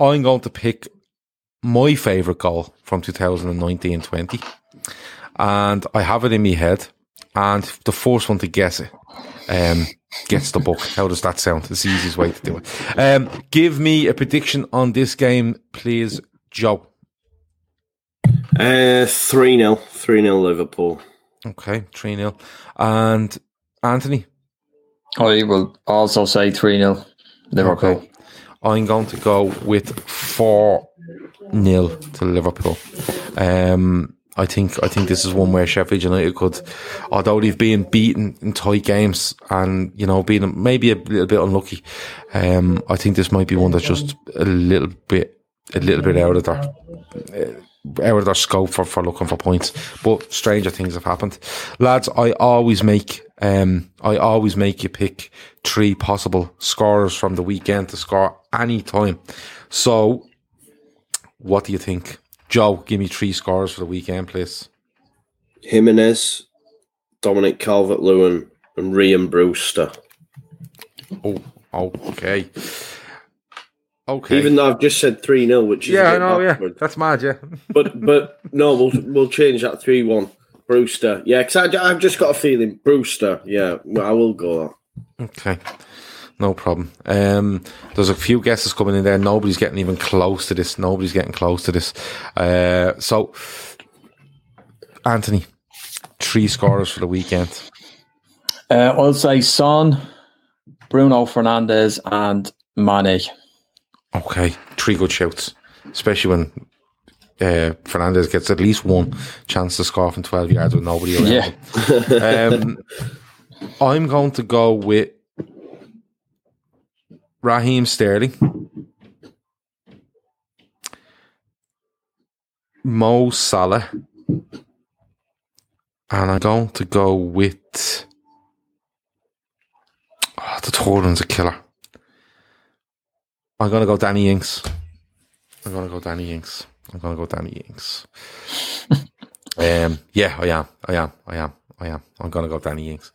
I'm going to pick my favourite goal from 2019-20. And I have it in my head. And the first one to guess it um, gets the book. How does that sound? It's the easiest way to do it. Um, give me a prediction on this game, please, Joe. Uh, 3 0. 3 0 Liverpool. Okay, 3 0. And Anthony? I will also say 3 0 Liverpool. Okay. I'm going to go with 4 nil to Liverpool. Um, I think I think this is one where Sheffield United could, although they've been beaten in tight games and you know being maybe a little bit unlucky, um, I think this might be one that's just a little bit a little bit out of their out of their scope for, for looking for points. But stranger things have happened, lads. I always make um I always make you pick three possible scorers from the weekend to score any time. So what do you think? Joe, give me three scorers for the weekend, please. Jimenez, Dominic Calvert Lewin, and Ryan Brewster. Oh, okay. Okay. Even though I've just said 3 0, which is. Yeah, I know, yeah. That's mad, yeah. but but no, we'll we'll change that 3 1. Brewster. Yeah, because I've just got a feeling. Brewster. Yeah, I will go Okay. No problem. Um, there's a few guesses coming in there. Nobody's getting even close to this. Nobody's getting close to this. Uh, so, Anthony, three scorers for the weekend. Uh, I'll say Son, Bruno Fernandes, and Mané. Okay, three good shouts, especially when uh, Fernandes gets at least one chance to score from 12 yards with nobody around. Yeah. um, I'm going to go with Raheem Sterling, Mo Salah, and I'm going to go with. Oh, the third one's a killer. I'm going to go Danny Ings. I'm going to go Danny Ings. I'm going to go Danny Ings. um, yeah, I am. I am. I am. I am. I'm going to go Danny Ings.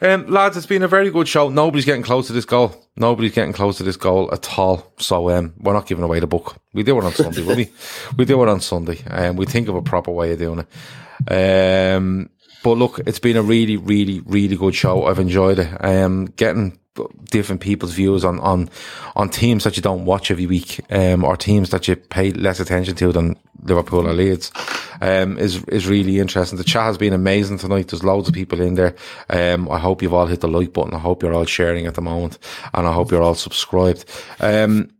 Um, lads, it's been a very good show. Nobody's getting close to this goal. Nobody's getting close to this goal at all. So um, we're not giving away the book. We do it on Sunday, will we? We do it on Sunday, and um, we think of a proper way of doing it. Um, but look, it's been a really, really, really good show. I've enjoyed it. Um, getting different people's views on, on, on teams that you don't watch every week, um, or teams that you pay less attention to than Liverpool or Leeds, um, is, is really interesting. The chat has been amazing tonight. There's loads of people in there. Um, I hope you've all hit the like button. I hope you're all sharing at the moment and I hope you're all subscribed. Um,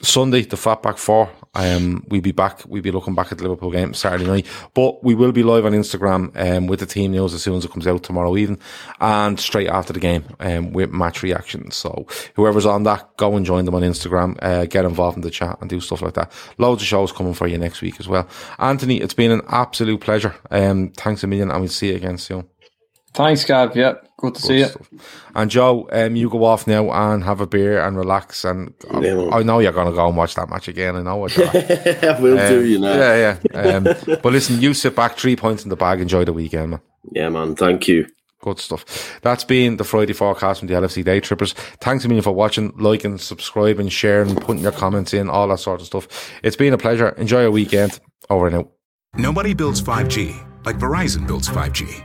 Sunday, the Fatback Four. Um, we'll be back. We'll be looking back at the Liverpool game Saturday night, but we will be live on Instagram um, with the team news as soon as it comes out tomorrow evening, and straight after the game um, with match reactions. So whoever's on that, go and join them on Instagram. Uh, get involved in the chat and do stuff like that. Loads of shows coming for you next week as well. Anthony, it's been an absolute pleasure. Um, thanks a million, and we'll see you again soon. Thanks, Gav. Yeah, good to good see stuff. you. And Joe, um, you go off now and have a beer and relax. And yeah, I, I know you're going to go and watch that match again. I know what you're. I will um, do, you know. Yeah, yeah. Um, but listen, you sit back, three points in the bag. Enjoy the weekend, man. Yeah, man. Thank you. Good stuff. That's been the Friday forecast from the LFC Day Trippers. Thanks a million for watching, liking, subscribing, sharing, putting your comments in, all that sort of stuff. It's been a pleasure. Enjoy your weekend. Over and out. Nobody builds 5G like Verizon builds 5G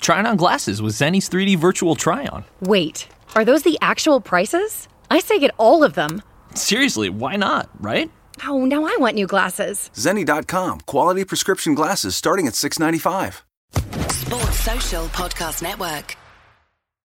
Trying on glasses with Zenni's 3D virtual try on. Wait, are those the actual prices? I say get all of them. Seriously, why not, right? Oh, now I want new glasses. Zenni.com, quality prescription glasses starting at 695. Sports Social Podcast Network.